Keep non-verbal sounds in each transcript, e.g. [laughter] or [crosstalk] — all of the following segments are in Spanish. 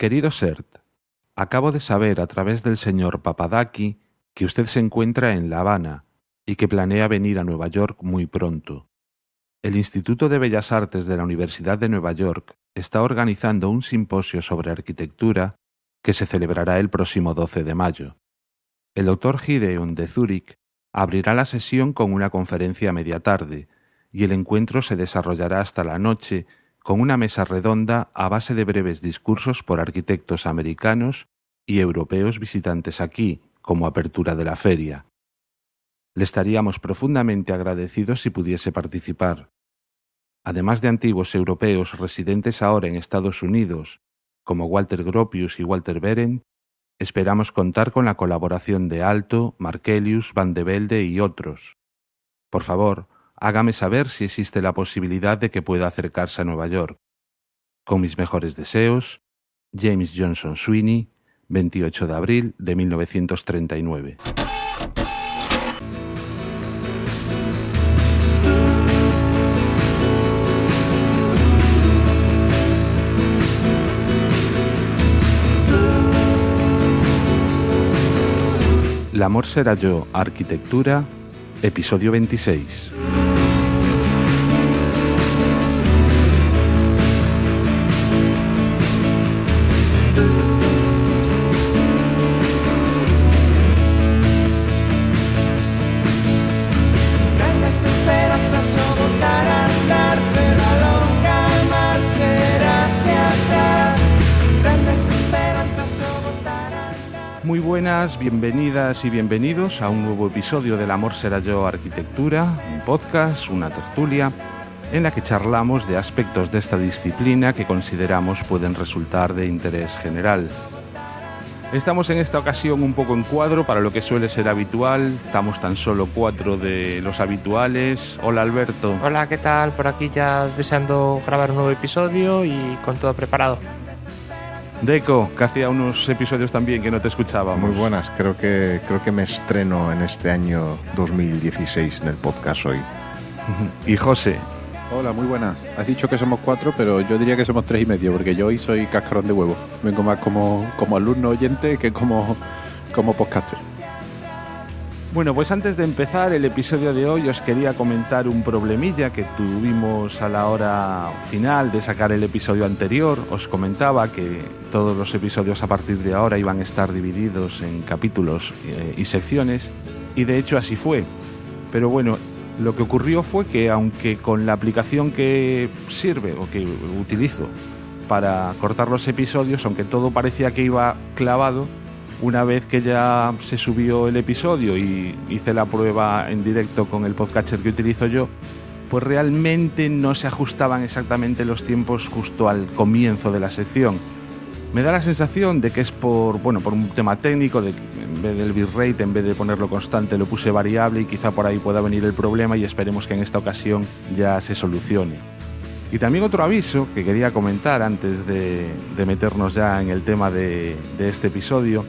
Querido Sert, acabo de saber a través del señor Papadaki que usted se encuentra en La Habana y que planea venir a Nueva York muy pronto. El Instituto de Bellas Artes de la Universidad de Nueva York está organizando un simposio sobre arquitectura que se celebrará el próximo 12 de mayo. El doctor Gideon de Zúrich abrirá la sesión con una conferencia a media tarde y el encuentro se desarrollará hasta la noche con una mesa redonda a base de breves discursos por arquitectos americanos y europeos visitantes aquí, como apertura de la feria. Le estaríamos profundamente agradecidos si pudiese participar. Además de antiguos europeos residentes ahora en Estados Unidos, como Walter Gropius y Walter Beren, esperamos contar con la colaboración de Alto, Markelius, Van de Velde y otros. Por favor, hágame saber si existe la posibilidad de que pueda acercarse a Nueva York. Con mis mejores deseos, James Johnson Sweeney, 28 de abril de 1939. El amor será yo, arquitectura, episodio 26. Bienvenidas y bienvenidos a un nuevo episodio del Amor será yo arquitectura, un podcast, una tertulia, en la que charlamos de aspectos de esta disciplina que consideramos pueden resultar de interés general. Estamos en esta ocasión un poco en cuadro para lo que suele ser habitual. Estamos tan solo cuatro de los habituales. Hola Alberto. Hola, ¿qué tal? Por aquí ya deseando grabar un nuevo episodio y con todo preparado. Deco, que hacía unos episodios también que no te escuchaba. Muy buenas, creo que, creo que me estreno en este año 2016 en el podcast hoy. [laughs] y José. Hola, muy buenas. Has dicho que somos cuatro, pero yo diría que somos tres y medio, porque yo hoy soy cascarón de huevo. Vengo más como, como alumno oyente que como, como podcaster. Bueno, pues antes de empezar el episodio de hoy os quería comentar un problemilla que tuvimos a la hora final de sacar el episodio anterior. Os comentaba que todos los episodios a partir de ahora iban a estar divididos en capítulos eh, y secciones y de hecho así fue. Pero bueno, lo que ocurrió fue que aunque con la aplicación que sirve o que utilizo para cortar los episodios, aunque todo parecía que iba clavado, una vez que ya se subió el episodio y hice la prueba en directo con el podcatcher que utilizo yo, pues realmente no se ajustaban exactamente los tiempos justo al comienzo de la sección. Me da la sensación de que es por, bueno, por un tema técnico, de que en vez del bitrate, en vez de ponerlo constante, lo puse variable y quizá por ahí pueda venir el problema y esperemos que en esta ocasión ya se solucione. Y también otro aviso que quería comentar antes de, de meternos ya en el tema de, de este episodio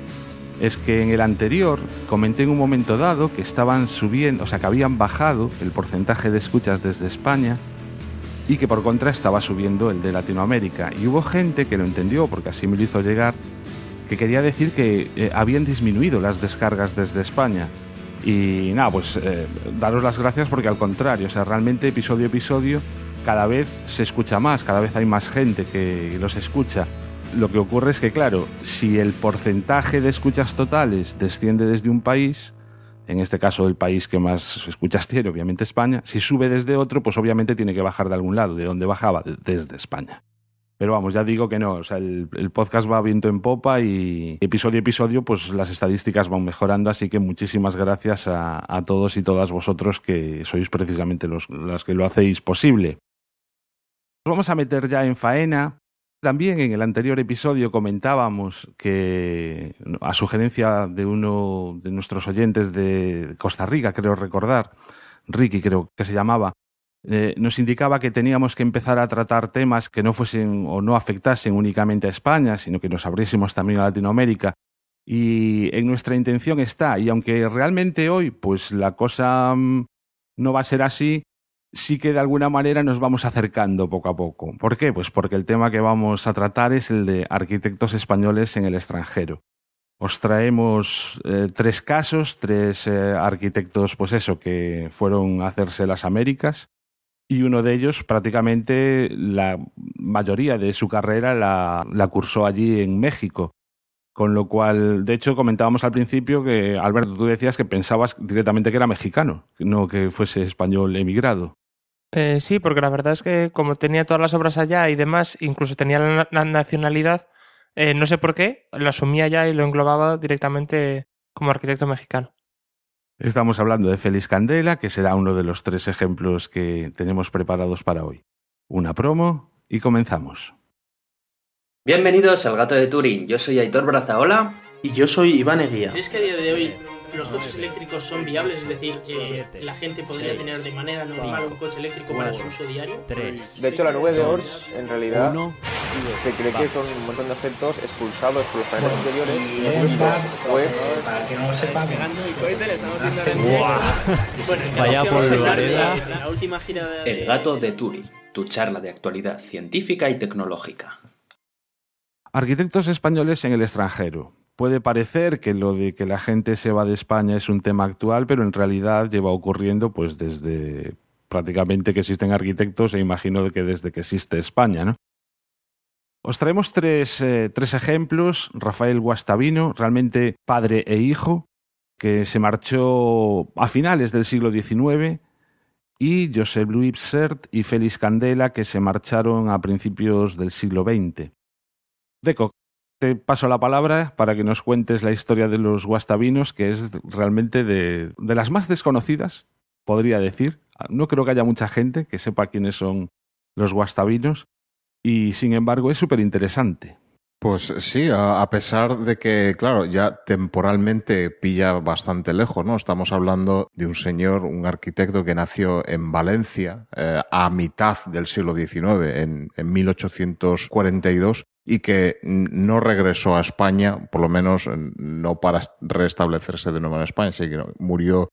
es que en el anterior comenté en un momento dado que estaban subiendo, o sea, que habían bajado el porcentaje de escuchas desde España y que por contra estaba subiendo el de Latinoamérica. Y hubo gente que lo entendió, porque así me lo hizo llegar, que quería decir que eh, habían disminuido las descargas desde España. Y nada, pues eh, daros las gracias porque al contrario, o sea, realmente episodio a episodio cada vez se escucha más, cada vez hay más gente que los escucha. Lo que ocurre es que, claro, si el porcentaje de escuchas totales desciende desde un país, en este caso el país que más escuchas tiene, obviamente España, si sube desde otro, pues obviamente tiene que bajar de algún lado. ¿De dónde bajaba? Desde España. Pero vamos, ya digo que no, o sea, el, podcast va viento en popa y episodio a episodio, pues las estadísticas van mejorando, así que muchísimas gracias a, a todos y todas vosotros que sois precisamente los, las que lo hacéis posible. Nos vamos a meter ya en faena. También en el anterior episodio comentábamos que, a sugerencia de uno de nuestros oyentes de Costa Rica, creo recordar, Ricky creo que se llamaba, eh, nos indicaba que teníamos que empezar a tratar temas que no fuesen o no afectasen únicamente a España, sino que nos abriésemos también a Latinoamérica. Y en nuestra intención está, y aunque realmente hoy pues la cosa mmm, no va a ser así, sí que de alguna manera nos vamos acercando poco a poco. ¿Por qué? Pues porque el tema que vamos a tratar es el de arquitectos españoles en el extranjero. Os traemos eh, tres casos, tres eh, arquitectos, pues eso, que fueron a hacerse las Américas y uno de ellos prácticamente la mayoría de su carrera la, la cursó allí en México. Con lo cual, de hecho, comentábamos al principio que, Alberto, tú decías que pensabas directamente que era mexicano, no que fuese español emigrado. Eh, sí, porque la verdad es que como tenía todas las obras allá y demás, incluso tenía la, la nacionalidad, eh, no sé por qué, lo asumía ya y lo englobaba directamente como arquitecto mexicano. Estamos hablando de Félix Candela, que será uno de los tres ejemplos que tenemos preparados para hoy. Una promo y comenzamos. Bienvenidos al Gato de Turing. Yo soy Aitor Brazaola. Y yo soy Iván Eguía. ¿Crees que a día de hoy los coches eléctricos son viables? Es decir, eh, la gente podría tener de manera normal un coche eléctrico para su uso diario. De hecho, la nube de Ors, en realidad, se cree que son un montón de objetos expulsados por los planetas anteriores y nosotros, pues, Para que no lo sepan. [laughs] Vaya de la última gira de... El Gato de Turing. Tu charla de actualidad científica y tecnológica. Arquitectos españoles en el extranjero. Puede parecer que lo de que la gente se va de España es un tema actual, pero en realidad lleva ocurriendo pues desde prácticamente que existen arquitectos e imagino que desde que existe España, ¿no? Os traemos tres, eh, tres ejemplos. Rafael Guastavino, realmente padre e hijo, que se marchó a finales del siglo XIX, y Josep Louis Sert y Félix Candela, que se marcharon a principios del siglo XX. Deco, te paso la palabra para que nos cuentes la historia de los guastavinos, que es realmente de, de las más desconocidas, podría decir. No creo que haya mucha gente que sepa quiénes son los guastavinos, y sin embargo es súper interesante. Pues sí, a, pesar de que, claro, ya temporalmente pilla bastante lejos, ¿no? Estamos hablando de un señor, un arquitecto que nació en Valencia eh, a mitad del siglo XIX, en, en 1842, y que no regresó a España, por lo menos no para est- restablecerse de nuevo en España, sino que murió,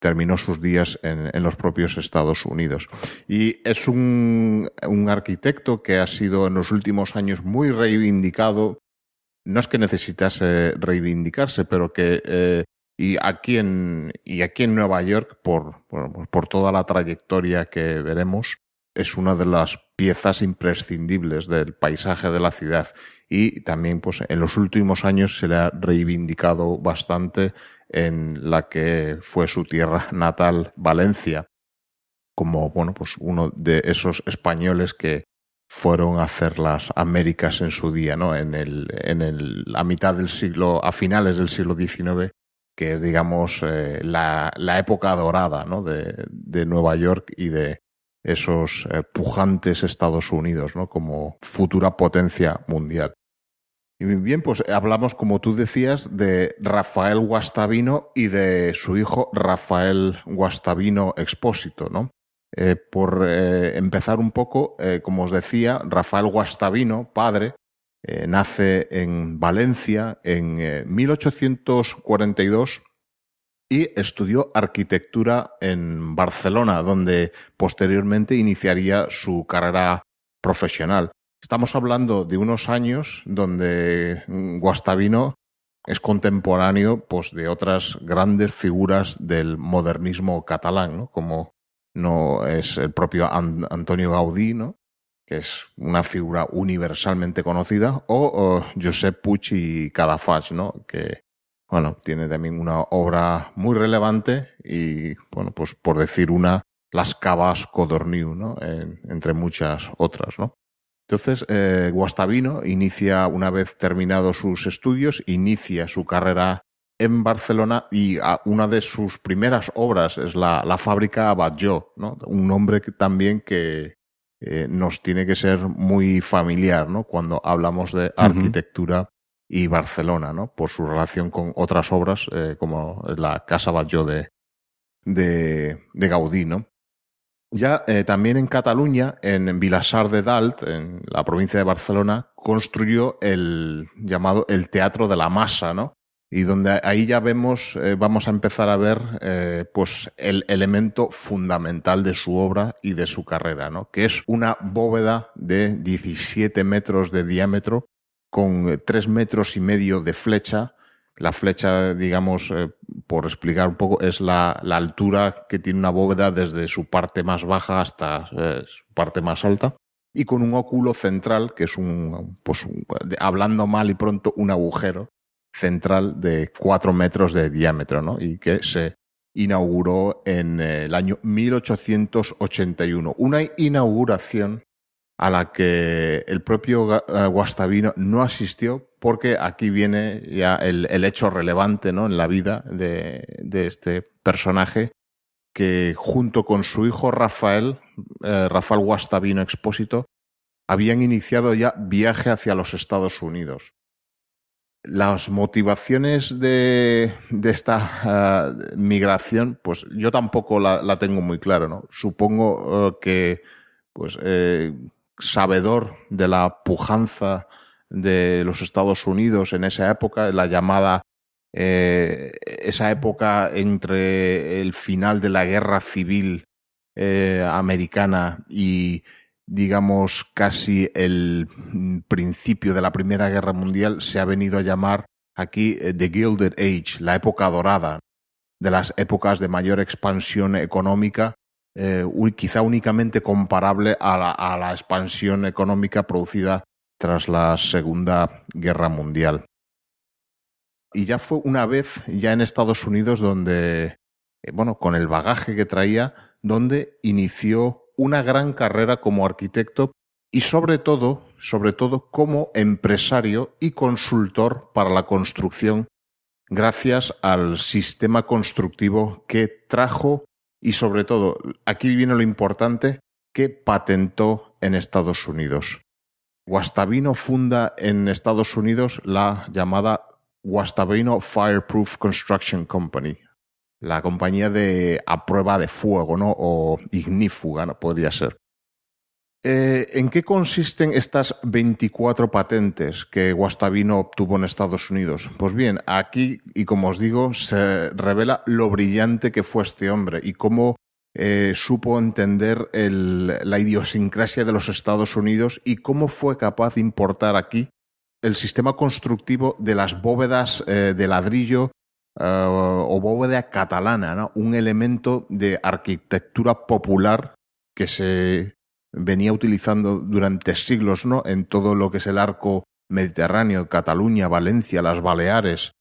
terminó sus días en, los propios Estados Unidos. Y es un, arquitecto que ha sido en los últimos años muy reivindicado. No es que necesitase reivindicarse, pero que eh, y aquí en y aquí en Nueva York por, pues por toda la trayectoria que veremos es una de las piezas imprescindibles del paisaje de la ciudad y también pues en los últimos años se le ha reivindicado bastante en la que fue su tierra [laughs] natal Valencia como bueno pues uno de esos españoles que fueron a hacer las Américas en su día, ¿no? En el, en el, a mitad del siglo, a finales del siglo XIX, que es, digamos, eh, la, la época dorada, ¿no? De, de Nueva York y de esos eh, pujantes Estados Unidos, ¿no? Como futura potencia mundial. Y bien, pues hablamos, como tú decías, de Rafael Guastavino y de su hijo Rafael Guastavino Expósito, ¿no? Eh, por eh, empezar un poco, como os decía, Rafael Guastavino, padre, nace en Valencia en eh, 1842 y estudió arquitectura en Barcelona, donde posteriormente iniciaría su carrera profesional. Estamos hablando de unos años donde Guastavino es contemporáneo pues, de otras grandes figuras del modernismo catalán, ¿no? como no es el propio An- Antonio Gaudí, ¿no? que es una figura universalmente conocida, o, o Josep Puig y ¿no? que bueno, tiene también una obra muy relevante y, bueno, pues por decir una, Las Cavas Codorniu, ¿no? En- entre muchas otras, ¿no? Entonces, eh, Guastavino inicia, una vez terminados sus estudios, inicia su carrera en Barcelona y una de sus primeras obras es la, la fábrica Batlló, ¿no? Un nombre que también que eh, nos tiene que ser muy familiar, ¿no? Cuando hablamos de arquitectura y Barcelona, ¿no? Por su relación con otras obras eh, como la Casa Batlló de, de, de Gaudí, ¿no? Ya eh, también en Cataluña, en Vilassar de Dalt, en la provincia de Barcelona, construyó el llamado el Teatro de la Masa, ¿no? y donde ahí ya vemos, eh, vamos a empezar a ver pues el elemento fundamental de su obra y de su carrera, ¿no? que es una bóveda de 17 metros de diámetro con 3 metros y medio de flecha. La flecha, digamos, eh, por explicar un poco, es la, la, altura que tiene una bóveda desde su parte más baja hasta su parte más alta y con un óculo central, que es un, pues, hablando mal y pronto, un agujero central de cuatro metros de diámetro, ¿no? Y que se inauguró en el año 1881. Una inauguración a la que el propio eh, Guastavino no asistió porque aquí viene ya el, el hecho relevante ¿no? en la vida de, de, este personaje que junto con su hijo Rafael, eh, Rafael Guastavino Expósito, habían iniciado ya viaje hacia los Estados Unidos las motivaciones de, de esta uh, migración, pues yo tampoco la, la, tengo muy clara, ¿no? Supongo que, pues, eh, sabedor de la pujanza de los Estados Unidos en esa época, la llamada, eh, esa época entre el final de la guerra civil eh, americana y digamos, casi el principio de la Primera Guerra Mundial, se ha venido a llamar aquí eh, The Gilded Age, la época dorada, de las épocas de mayor expansión económica, eh, quizá únicamente comparable a la, a la expansión económica producida tras la Segunda Guerra Mundial. Y ya fue una vez, ya en Estados Unidos, donde, eh, bueno, con el bagaje que traía, donde inició una gran carrera como arquitecto y sobre todo, sobre todo como empresario y consultor para la construcción gracias al sistema constructivo que trajo y sobre todo, aquí viene lo importante, que patentó en Estados Unidos. Guastavino funda en Estados Unidos la llamada Guastavino Fireproof Construction Company, la compañía de a prueba de fuego, ¿no? O ignífuga, ¿no? Podría ser. Eh, ¿En qué consisten estas 24 patentes que Guastavino obtuvo en Estados Unidos? Pues bien, aquí, y como os digo, se revela lo brillante que fue este hombre y cómo eh, supo entender la idiosincrasia de los Estados Unidos y cómo fue capaz de importar aquí el sistema constructivo de las bóvedas eh, de ladrillo o bóveda catalana, ¿no? un elemento de arquitectura popular que se venía utilizando durante siglos ¿no? en todo lo que es el arco mediterráneo, Cataluña, Valencia, las Baleares.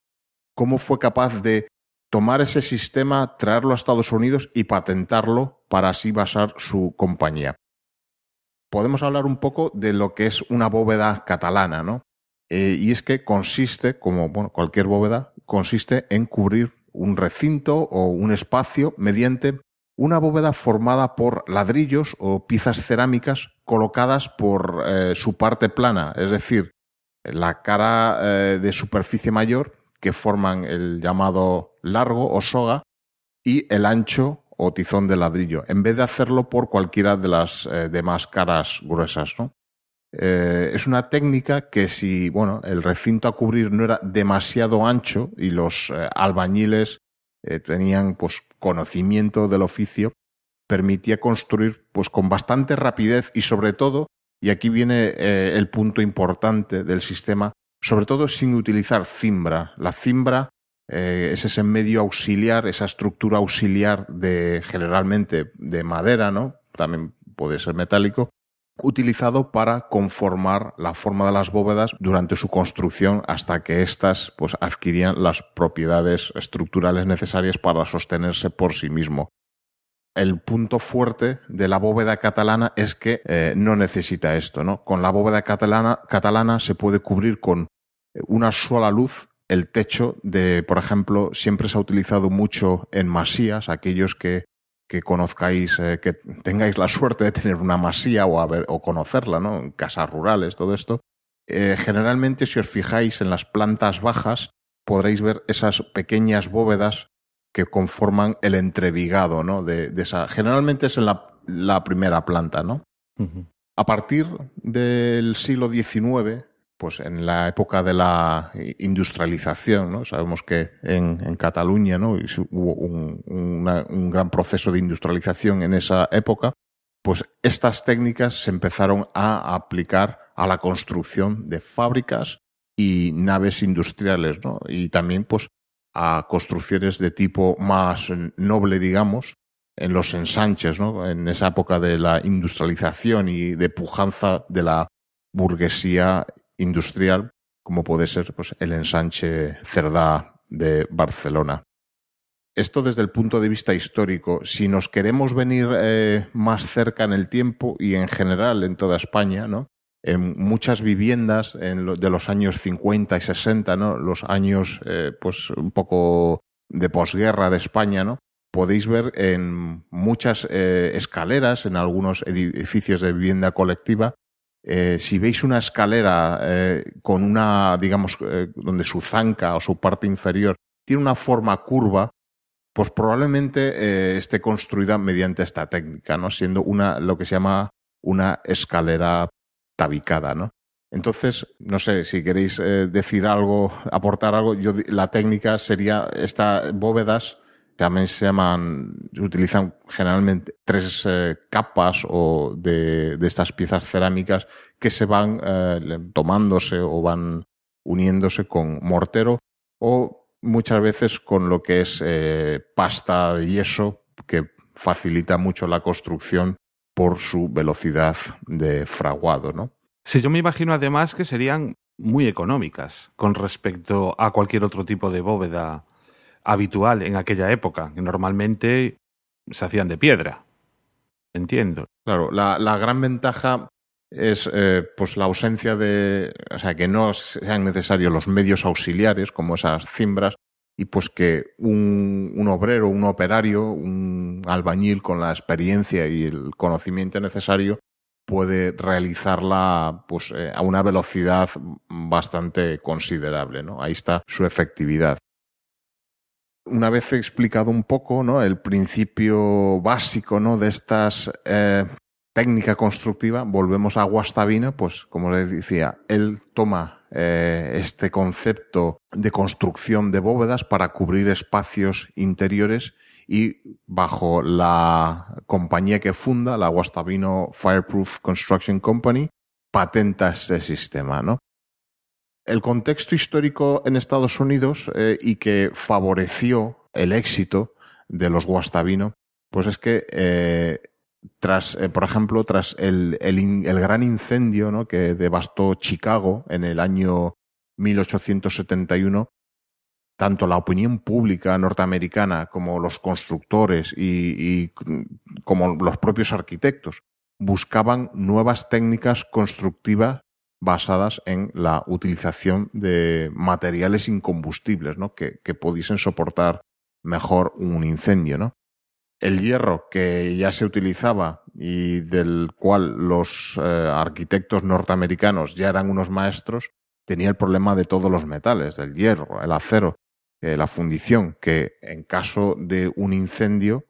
¿Cómo fue capaz de tomar ese sistema, traerlo a Estados Unidos y patentarlo para así basar su compañía? Podemos hablar un poco de lo que es una bóveda catalana, ¿no? Eh, y es que consiste, como bueno, cualquier bóveda, consiste en cubrir un recinto o un espacio mediante una bóveda formada por ladrillos o piezas cerámicas colocadas por eh, su parte plana, es decir, la cara eh, de superficie mayor que forman el llamado largo o soga y el ancho o tizón de ladrillo, en vez de hacerlo por cualquiera de las eh, demás caras gruesas. ¿no? Es una técnica que si, bueno, el recinto a cubrir no era demasiado ancho y los albañiles tenían, pues, conocimiento del oficio, permitía construir, pues, con bastante rapidez y sobre todo, y aquí viene eh, el punto importante del sistema, sobre todo sin utilizar cimbra. La cimbra eh, es ese medio auxiliar, esa estructura auxiliar de, generalmente, de madera, ¿no? También puede ser metálico, utilizado para conformar la forma de las bóvedas durante su construcción hasta que éstas pues, adquirían las propiedades estructurales necesarias para sostenerse por sí mismo. El punto fuerte de la bóveda catalana es que eh, no necesita esto, ¿no? Con la bóveda catalana, catalana se puede cubrir con una sola luz el techo de, por ejemplo, siempre se ha utilizado mucho en masías, aquellos que que conozcáis, eh, que tengáis la suerte de tener una masía o, o conocerla, ¿no? En casas rurales, todo esto. Eh, generalmente, si os fijáis en las plantas bajas, podréis ver esas pequeñas bóvedas que conforman el entrevigado, ¿no? De, de esa. Generalmente es en la, la primera planta, ¿no? Uh -huh. A partir del siglo XIX, pues en la época de la industrialización, ¿no? Sabemos que en, Cataluña, ¿no? Hubo un, un gran proceso de industrialización en esa época, pues estas técnicas se empezaron a aplicar a la construcción de fábricas y naves industriales, ¿no? Y también, pues, a construcciones de tipo más noble, digamos, en los ensanches, ¿no? En esa época de la industrialización y de pujanza de la burguesía industrial, como puede ser pues, el ensanche Cerdá de Barcelona. Esto desde el punto de vista histórico. Si nos queremos venir eh, más cerca en el tiempo y en general en toda España, ¿no? En muchas viviendas de los años 50 y 60, ¿no? Los años, eh, pues, un poco de posguerra de España, ¿no? Podéis ver en muchas eh, escaleras, en algunos edificios de vivienda colectiva, eh, si veis una escalera eh, con una, digamos, eh, donde su zanca o su parte inferior tiene una forma curva, pues probablemente esté construida mediante esta técnica, ¿no? Siendo una, lo que se llama una escalera tabicada, ¿no? Entonces, no sé, si queréis decir algo, aportar algo, yo, la técnica sería estas bóvedas también se llaman, utilizan generalmente tres eh, capas o de, de, estas piezas cerámicas que se van eh, tomándose o van uniéndose con mortero o muchas veces con lo que es eh, pasta de yeso que facilita mucho la construcción por su velocidad de fraguado, ¿no? Sí, yo me imagino además que serían muy económicas con respecto a cualquier otro tipo de bóveda habitual en aquella época, que normalmente se hacían de piedra. Entiendo. Claro, la, la gran ventaja es eh, pues la ausencia de, o sea, que no sean necesarios los medios auxiliares como esas cimbras y pues que un, un obrero, un operario, un albañil con la experiencia y el conocimiento necesario puede realizarla pues eh, a una velocidad bastante considerable, ¿no? Ahí está su efectividad. Una vez explicado un poco ¿no? el principio básico ¿no? de estas eh, técnica constructiva, volvemos a Guastavino, pues como les decía, él toma eh, este concepto de construcción de bóvedas para cubrir espacios interiores y bajo la compañía que funda, la Guastavino Fireproof Construction Company, patenta este sistema, ¿no? El contexto histórico en Estados Unidos eh, y que favoreció el éxito de los Guastavino, pues es que eh, tras, eh, por ejemplo, tras el, el, gran incendio ¿no? que devastó Chicago en el año 1871, tanto la opinión pública norteamericana como los constructores y, y como los propios arquitectos buscaban nuevas técnicas constructivas basadas en la utilización de materiales incombustibles, ¿no? Que, que pudiesen soportar mejor un incendio, ¿no? El hierro que ya se utilizaba y del cual los eh, arquitectos norteamericanos ya eran unos maestros, tenía el problema de todos los metales, del hierro, el acero, eh, la fundición, que en caso de un incendio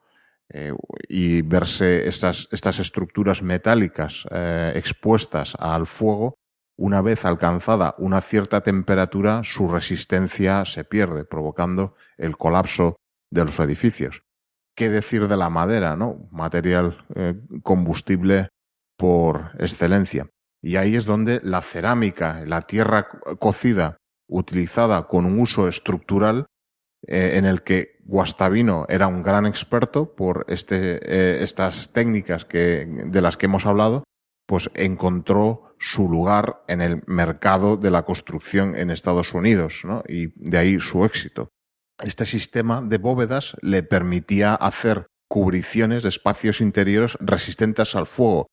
eh, y verse estas, estas estructuras metálicas eh, expuestas al fuego, una vez alcanzada una cierta temperatura, su resistencia se pierde, provocando el colapso de los edificios. ¿Qué decir de la madera, no? Material eh, combustible por excelencia. Y ahí es donde la cerámica, la tierra cocida, utilizada con un uso estructural, eh, en el que Guastavino era un gran experto por este, eh, estas técnicas que, de las que hemos hablado, pues encontró su lugar en el mercado de la construcción en Estados Unidos, ¿no? Y de ahí su éxito. Este sistema de bóvedas le permitía hacer cubriciones de espacios interiores resistentes al fuego.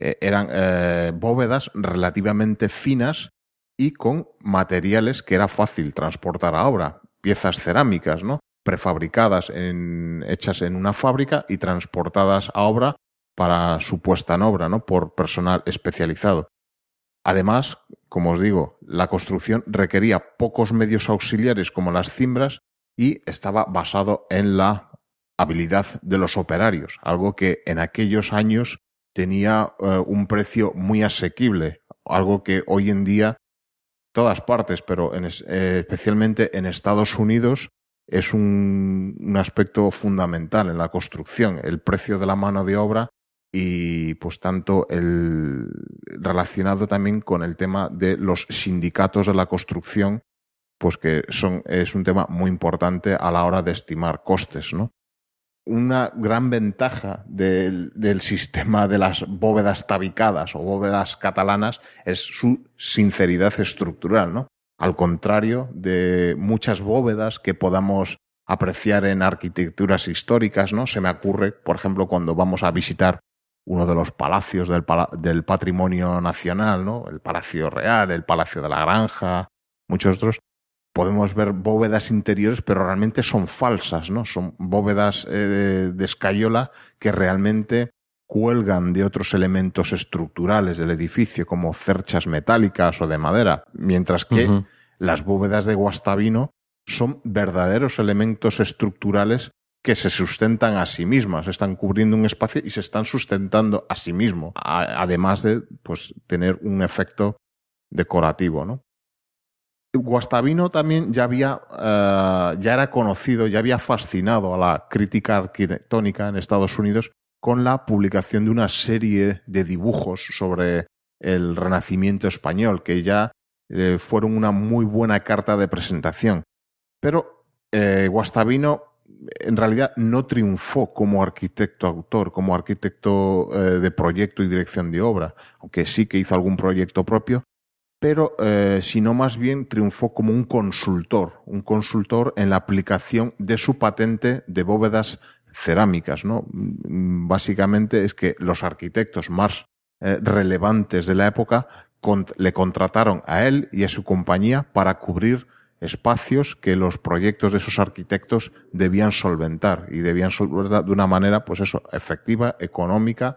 Eh, eran eh, bóvedas relativamente finas y con materiales que era fácil transportar a obra, piezas cerámicas, ¿no? prefabricadas, en, hechas en una fábrica y transportadas a obra para su puesta en obra, ¿no? Por personal especializado. Además, como os digo, la construcción requería pocos medios auxiliares como las cimbras y estaba basado en la habilidad de los operarios, algo que en aquellos años tenía eh, un precio muy asequible, algo que hoy en día todas partes, pero en eh, especialmente en Estados Unidos es un, aspecto fundamental en la construcción, el precio de la mano de obra y pues tanto el relacionado también con el tema de los sindicatos de la construcción, pues que son, es un tema muy importante a la hora de estimar costes, ¿no? Una gran ventaja del, del sistema de las bóvedas tabicadas o bóvedas catalanas es su sinceridad estructural, ¿no? Al contrario de muchas bóvedas que podamos apreciar en arquitecturas históricas, ¿no? Se me ocurre, por ejemplo, cuando vamos a visitar uno de los palacios del, del patrimonio nacional, ¿no? El Palacio Real, el Palacio de la Granja, muchos otros, podemos ver bóvedas interiores, pero realmente son falsas, ¿no? Son bóvedas eh, de escayola que realmente cuelgan de otros elementos estructurales del edificio, como cerchas metálicas o de madera, mientras que uh -huh. las bóvedas de Guastavino son verdaderos elementos estructurales que se sustentan a sí mismas, están cubriendo un espacio y se están sustentando a sí mismo, además de pues, tener un efecto decorativo, ¿no? Guastavino también ya había, uh, ya era conocido, ya había fascinado a la crítica arquitectónica en Estados Unidos con la publicación de una serie de dibujos sobre el Renacimiento español, que ya eh, fueron una muy buena carta de presentación. Pero eh, Guastavino en realidad no triunfó como arquitecto autor, como arquitecto eh, de proyecto y dirección de obra, aunque sí que hizo algún proyecto propio, pero eh, sino más bien triunfó como un consultor, un consultor en la aplicación de su patente de bóvedas cerámicas, ¿no? Básicamente es que los arquitectos más eh, relevantes de la época le contrataron a él y a su compañía para cubrir espacios que los proyectos de esos arquitectos debían solventar y debían solventar de una manera, pues eso, efectiva, económica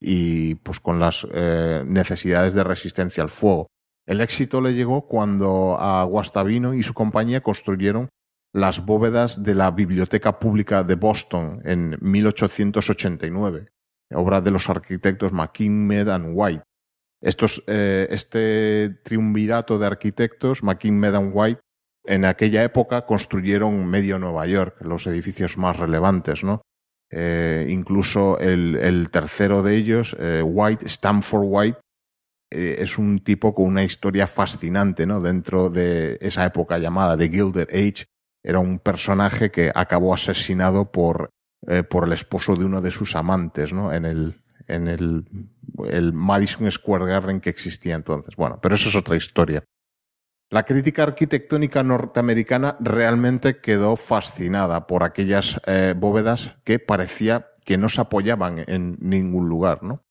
y pues con las eh, necesidades de resistencia al fuego. El éxito le llegó cuando a Guastavino y su compañía construyeron las bóvedas de la Biblioteca Pública de Boston en 1889, obra de los arquitectos McKinmed and White. Estos, eh, este triunvirato de arquitectos, McKinmed and White, en aquella época construyeron medio Nueva York, los edificios más relevantes, ¿no? Eh, incluso el, tercero de ellos, eh, White, Stanford White, eh, es un tipo con una historia fascinante, ¿no? Dentro de esa época llamada The Gilded Age, era un personaje que acabó asesinado por, por el esposo de uno de sus amantes, ¿no? En el, en el, el Madison Square Garden que existía entonces. Bueno, pero eso es otra historia. La crítica arquitectónica norteamericana realmente quedó fascinada por aquellas eh, bóvedas que parecía que no se apoyaban en ningún lugar, ¿no?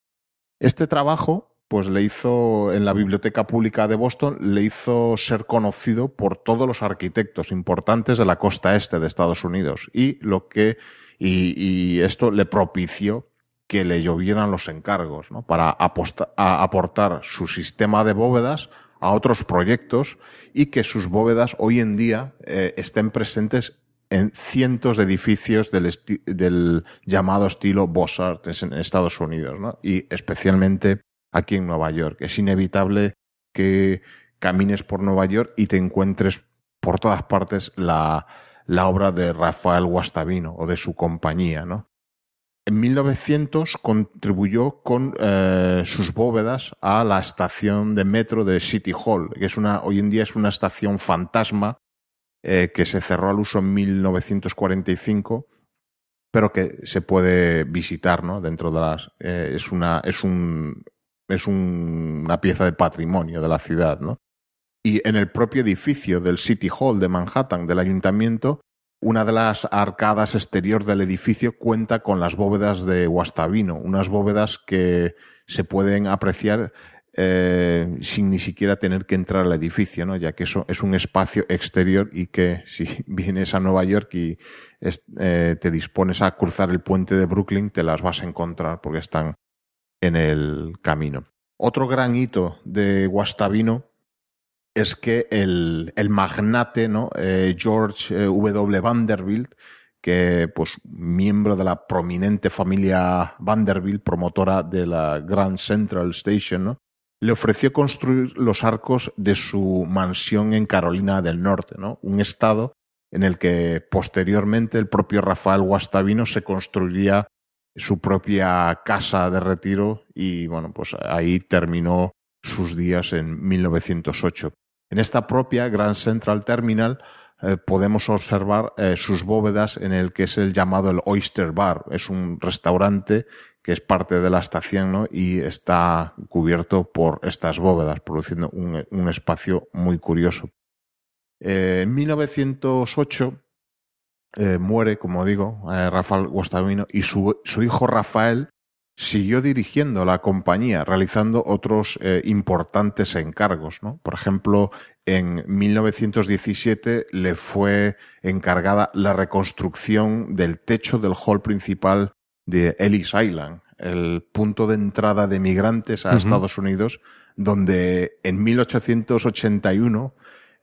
Este trabajo, pues le hizo en la Biblioteca Pública de Boston, le hizo ser conocido por todos los arquitectos importantes de la costa este de Estados Unidos y lo que y, esto le propició que le llovieran los encargos, ¿no? Para a, aportar su sistema de bóvedas a otros proyectos y que sus bóvedas hoy en día eh, estén presentes en cientos de edificios del, llamado estilo Bossart en Estados Unidos, ¿no? Y especialmente aquí en Nueva York. Es inevitable que camines por Nueva York y te encuentres por todas partes la, la obra de Rafael Guastavino o de su compañía, ¿no? En 1900 contribuyó con eh, sus bóvedas a la estación de metro de City Hall, que es una, hoy en día es una estación fantasma eh, que se cerró al uso en 1945, pero que se puede visitar, ¿no? Dentro de las, eh, es una, es un, es un, una pieza de patrimonio de la ciudad, ¿no? Y en el propio edificio del City Hall de Manhattan, del ayuntamiento, una de las arcadas exterior del edificio cuenta con las bóvedas de Guastavino, unas bóvedas que se pueden apreciar eh, sin ni siquiera tener que entrar al edificio, ¿no? ya que eso es un espacio exterior y que si [laughs] vienes a Nueva York y eh, te dispones a cruzar el puente de Brooklyn, te las vas a encontrar porque están en el camino. Otro gran hito de Guastavino es que el, magnate, ¿no? Eh, George eh, W. Vanderbilt, que pues miembro de la prominente familia Vanderbilt, promotora de la Grand Central Station, ¿no? le ofreció construir los arcos de su mansión en Carolina del Norte, ¿no? Un estado en el que posteriormente el propio Rafael Guastavino se construiría su propia casa de retiro y bueno, pues ahí terminó sus días en 1908. En esta propia Grand Central Terminal eh, podemos observar eh, sus bóvedas en el que es el llamado el Oyster Bar. Es un restaurante que es parte de la estación y está cubierto por estas bóvedas, produciendo un, espacio muy curioso. Eh, en 1908 muere, como digo, Rafael Guastavino y su hijo Rafael siguió dirigiendo la compañía, realizando otros eh, importantes encargos. ¿no? Por ejemplo, en 1917 le fue encargada la reconstrucción del techo del hall principal de Ellis Island, el punto de entrada de migrantes a Estados Unidos, donde en 1881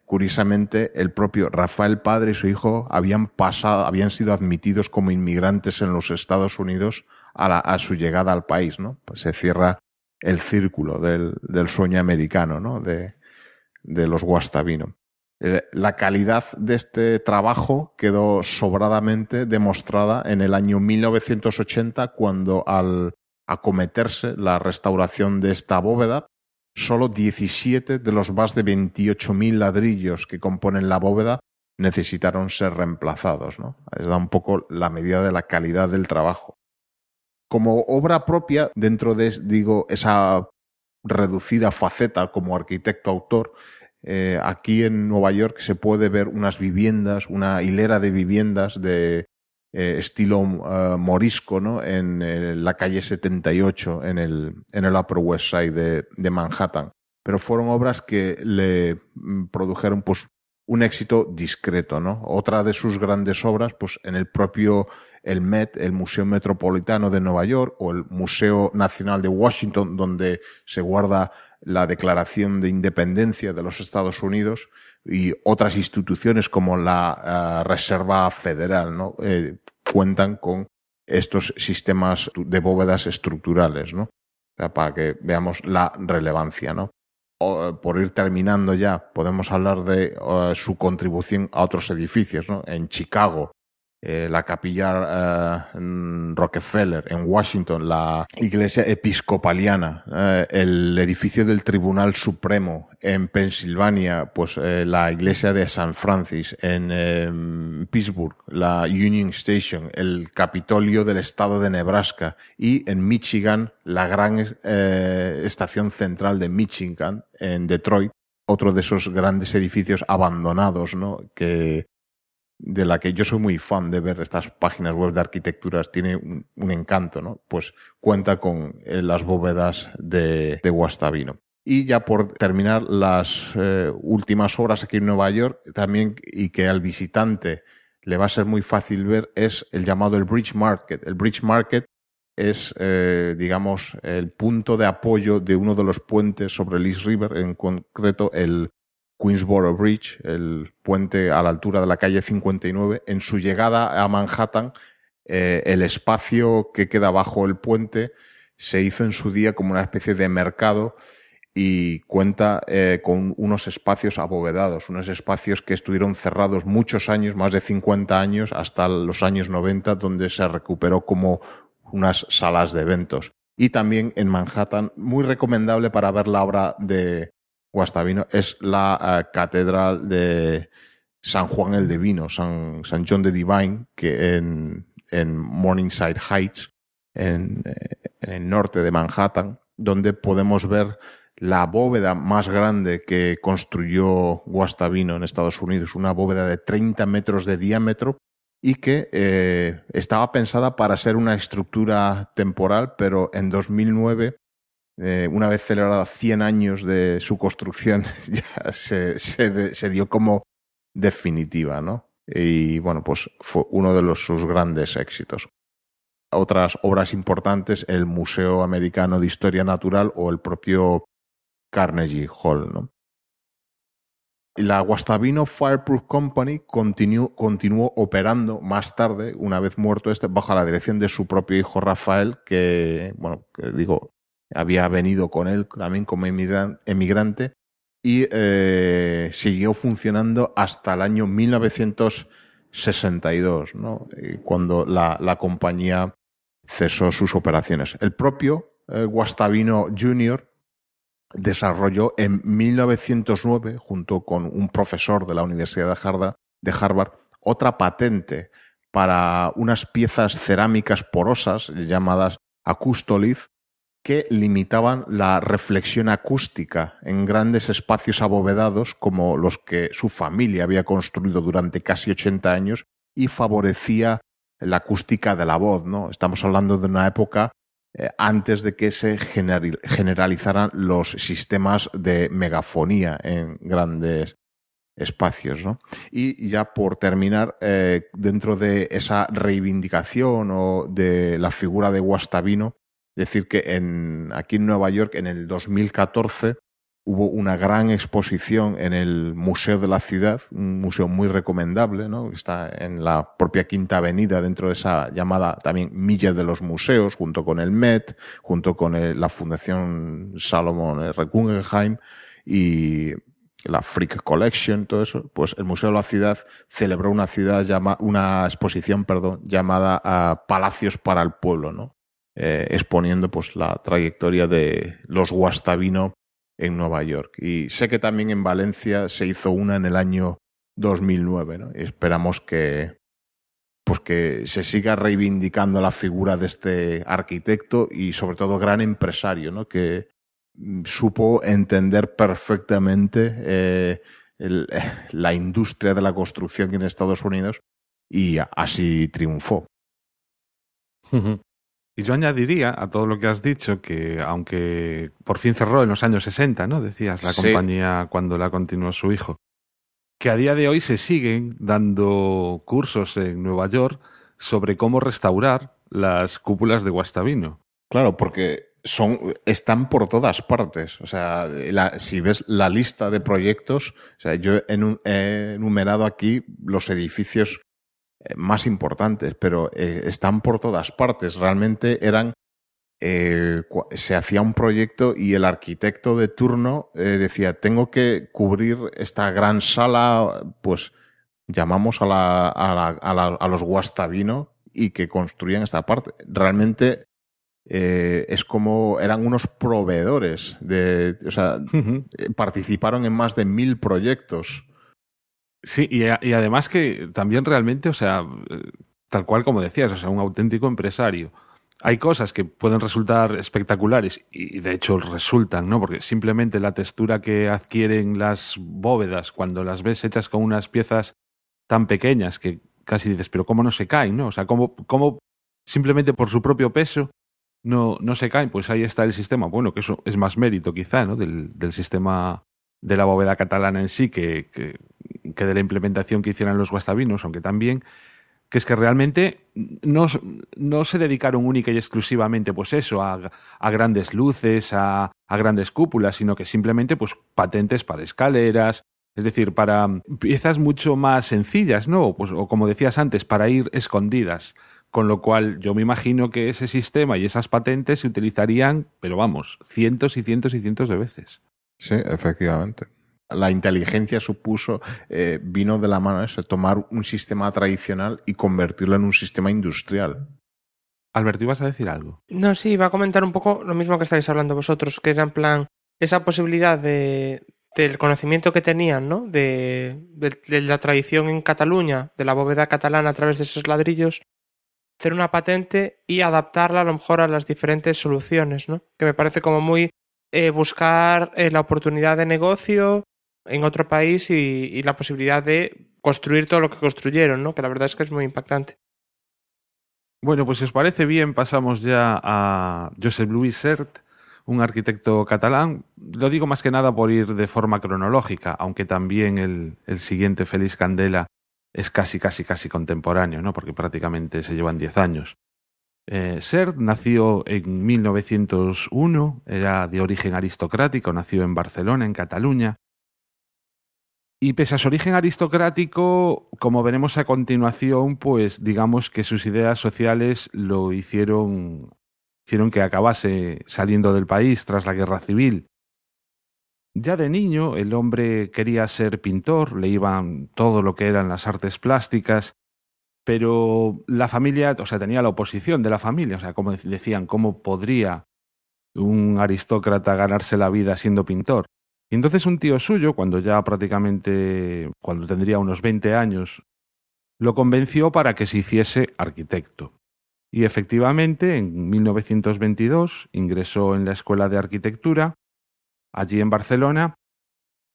Curiosamente, el propio Rafael Padre y su hijo habían pasado, habían sido admitidos como inmigrantes en los Estados Unidos a, su llegada al país, ¿no? Pues se cierra el círculo del, sueño americano, ¿no? De, de los Guastavino. Eh, la calidad de este trabajo quedó sobradamente demostrada en el año 1980 cuando al acometerse la restauración de esta bóveda, solo 17 de los más de 28.000 ladrillos que componen la bóveda necesitaron ser reemplazados. ¿no? Es da un poco la medida de la calidad del trabajo como obra propia, dentro de, digo, esa reducida faceta como arquitecto-autor, eh, aquí en Nueva York se puede ver unas viviendas, una hilera de viviendas de eh, estilo eh, morisco, ¿no? En la calle 78, en el, en el Upper West Side de, de Manhattan. Pero fueron obras que le mm, produjeron, pues, un éxito discreto, ¿no? Otra de sus grandes obras, pues, en el propio el Met, el Museo Metropolitano de Nueva York o el Museo Nacional de Washington, donde se guarda la Declaración de Independencia de los Estados Unidos y otras instituciones como la eh, Reserva Federal, ¿no? Eh, cuentan con estos sistemas de bóvedas estructurales, ¿no? para que veamos la relevancia, ¿no? por ir terminando ya, podemos hablar de eh, su contribución a otros edificios, ¿no? En Chicago, eh, la capilla eh, Rockefeller, en Washington, la iglesia episcopaliana, eh, el edificio del Tribunal Supremo, en Pensilvania, pues la iglesia de San Francis, en em, Pittsburgh, la Union Station, el Capitolio del estado de Nebraska y en Michigan, la gran estación central de Michigan, en Detroit, otro de esos grandes edificios abandonados, ¿no? Que de la que yo soy muy fan de ver estas páginas web de arquitecturas, tiene un, encanto, ¿no? Pues cuenta con eh, las bóvedas de, de, Guastavino. Y ya por terminar las eh, últimas obras aquí en Nueva York, también y que al visitante le va a ser muy fácil ver, es el llamado el Bridge Market. El Bridge Market es, eh, digamos, el punto de apoyo de uno de los puentes sobre el East River, en concreto el Queensboro Bridge, el puente a la altura de la calle 59, en su llegada a Manhattan, eh, el espacio que queda bajo el puente se hizo en su día como una especie de mercado y cuenta eh, con unos espacios abovedados, unos espacios que estuvieron cerrados muchos años, más de 50 años, hasta los años 90, donde se recuperó como unas salas de eventos. Y también en Manhattan, muy recomendable para ver la obra de Guastavino es la eh, catedral de San Juan el Divino, San, San John the Divine, que en, en Morningside Heights, en, eh, en, el norte de Manhattan, donde podemos ver la bóveda más grande que construyó Guastavino en Estados Unidos, una bóveda de 30 metros de diámetro y que eh, estaba pensada para ser una estructura temporal, pero en 2009 eh, una vez celebrada 100 años de su construcción, [laughs] ya se, dio como definitiva, ¿no? Y bueno, pues fue uno de los, sus grandes éxitos. Otras obras importantes, el Museo Americano de Historia Natural o el propio Carnegie Hall, ¿no? La Guastavino Fireproof Company continuó, operando más tarde, una vez muerto este, bajo la dirección de su propio hijo Rafael, que, bueno, digo, había venido con él también como emigrante y eh, siguió funcionando hasta el año 1962, ¿no? cuando la, la, compañía cesó sus operaciones. El propio eh, Guastavino Jr. desarrolló en 1909, junto con un profesor de la Universidad de Harvard, de Harvard otra patente para unas piezas cerámicas porosas llamadas acustolith que limitaban la reflexión acústica en grandes espacios abovedados como los que su familia había construido durante casi 80 años y favorecía la acústica de la voz, ¿no? Estamos hablando de una época eh, antes de que se generalizaran los sistemas de megafonía en grandes espacios, ¿no? Y ya por terminar, eh, dentro de esa reivindicación o de la figura de Guastavino, decir que en, aquí en Nueva York, en el 2014, hubo una gran exposición en el Museo de la Ciudad, un museo muy recomendable, ¿no? Está en la propia Quinta Avenida, dentro de esa llamada también Milla de los Museos, junto con el Met, junto con la Fundación Salomon R. Guggenheim y la Freak Collection, todo eso, pues el Museo de la Ciudad celebró una ciudad llama, una exposición, perdón, llamada ah, Palacios para el Pueblo, ¿no? Eh, exponiendo pues la trayectoria de los Guastavino en Nueva York. Y sé que también en Valencia se hizo una en el año 2009, ¿no? Esperamos que pues que se siga reivindicando la figura de este arquitecto y sobre todo gran empresario, ¿no? Que supo entender perfectamente eh, [laughs] la industria de la construcción en Estados Unidos y así triunfó. Y yo añadiría a todo lo que has dicho que, aunque por fin cerró en los años 60, ¿no? Decías, la compañía cuando la continuó su hijo, que a día de hoy se siguen dando cursos en Nueva York sobre cómo restaurar las cúpulas de Guastavino. Claro, porque son, están por todas partes. O sea, si ves la lista de proyectos, o sea, yo he enumerado aquí los edificios más importantes, pero eh, están por todas partes. Realmente eran eh, se hacía un proyecto y el arquitecto de turno decía, tengo que cubrir esta gran sala, pues llamamos a, la, a, la, a, la, a los Guastavino y que construían esta parte. Realmente es como eran unos proveedores de, o sea, participaron en más de mil proyectos. Sí, y, además que también realmente, o sea, tal cual como decías, o sea, un auténtico empresario. Hay cosas que pueden resultar espectaculares y de hecho resultan, ¿no? Porque simplemente la textura que adquieren las bóvedas cuando las ves hechas con unas piezas tan pequeñas que casi dices, pero ¿cómo no se caen, no? O sea, ¿cómo, cómo simplemente por su propio peso no, no se caen? Pues ahí está el sistema. Bueno, que eso es más mérito quizá, ¿no? Del, del sistema de la bóveda catalana en sí que, que, que de la implementación que hicieran los guastavinos, aunque también que es que realmente no, no, se dedicaron única y exclusivamente pues eso, a, a grandes luces, a, a, grandes cúpulas, sino que simplemente pues patentes para escaleras, es decir, para piezas mucho más sencillas, ¿no? Pues, o como decías antes, para ir escondidas. Con lo cual yo me imagino que ese sistema y esas patentes se utilizarían, pero vamos, cientos y cientos y cientos de veces. Sí, efectivamente la inteligencia supuso, eh, vino de la mano eso, tomar un sistema tradicional y convertirlo en un sistema industrial. Alberto, ¿ibas a decir algo? No, sí, iba a comentar un poco lo mismo que estáis hablando vosotros, que era en plan esa posibilidad de, del conocimiento que tenían, ¿no? De, de, la tradición en Cataluña, de la bóveda catalana a través de esos ladrillos, hacer una patente y adaptarla a lo mejor a las diferentes soluciones, ¿no? Que me parece como muy eh, buscar eh, la oportunidad de negocio en otro país y, la posibilidad de construir todo lo que construyeron, ¿no? Que la verdad es que es muy impactante. Bueno, pues si os parece bien, pasamos ya a Josep Louis Sert, un arquitecto catalán. Lo digo más que nada por ir de forma cronológica, aunque también el, siguiente Félix Candela es casi, casi, casi contemporáneo, ¿no? Porque prácticamente se llevan 10 años. Eh, Sert nació en 1901, era de origen aristocrático, nació en Barcelona, en Cataluña, y pese a su origen aristocrático, como veremos a continuación, pues digamos que sus ideas sociales lo hicieron hicieron que acabase saliendo del país tras la guerra civil. Ya de niño el hombre quería ser pintor, le iban todo lo que eran las artes plásticas, pero la familia, o sea, tenía la oposición de la familia, o sea, como decían, ¿cómo podría un aristócrata ganarse la vida siendo pintor? Y entonces un tío suyo, cuando ya prácticamente, cuando tendría unos 20 años, lo convenció para que se hiciese arquitecto. Y efectivamente, en 1922 ingresó en la Escuela de Arquitectura, allí en Barcelona,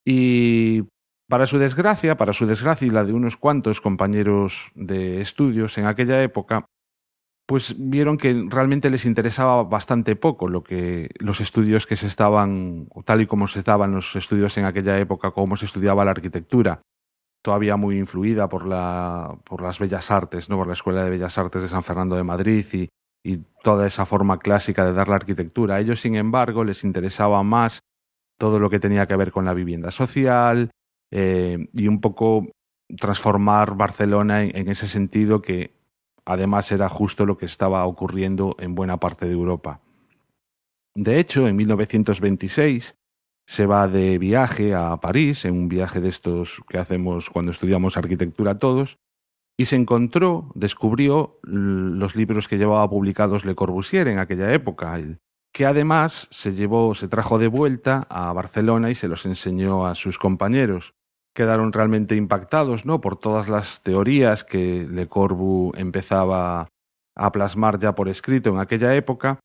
y para su desgracia, para su desgracia y la de unos cuantos compañeros de estudios en aquella época, pues vieron que realmente les interesaba bastante poco lo que los estudios que se estaban, tal y como se estaban los estudios en aquella época, cómo se estudiaba la arquitectura, todavía muy influida por, la, por las bellas artes, ¿no? por la Escuela de Bellas Artes de San Fernando de Madrid y, y toda esa forma clásica de dar la arquitectura. A ellos, sin embargo, les interesaba más todo lo que tenía que ver con la vivienda social eh, y un poco transformar Barcelona en, ese sentido que además era justo lo que estaba ocurriendo en buena parte de Europa. De hecho, en 1926 se va de viaje a París, en un viaje de estos que hacemos cuando estudiamos arquitectura todos, y se encontró, descubrió los libros que llevaba publicados Le Corbusier en aquella época, que además se llevó, se trajo de vuelta a Barcelona y se los enseñó a sus compañeros quedaron realmente impactados ¿no? por todas las teorías que Le Corbu empezaba a plasmar ya por escrito en aquella época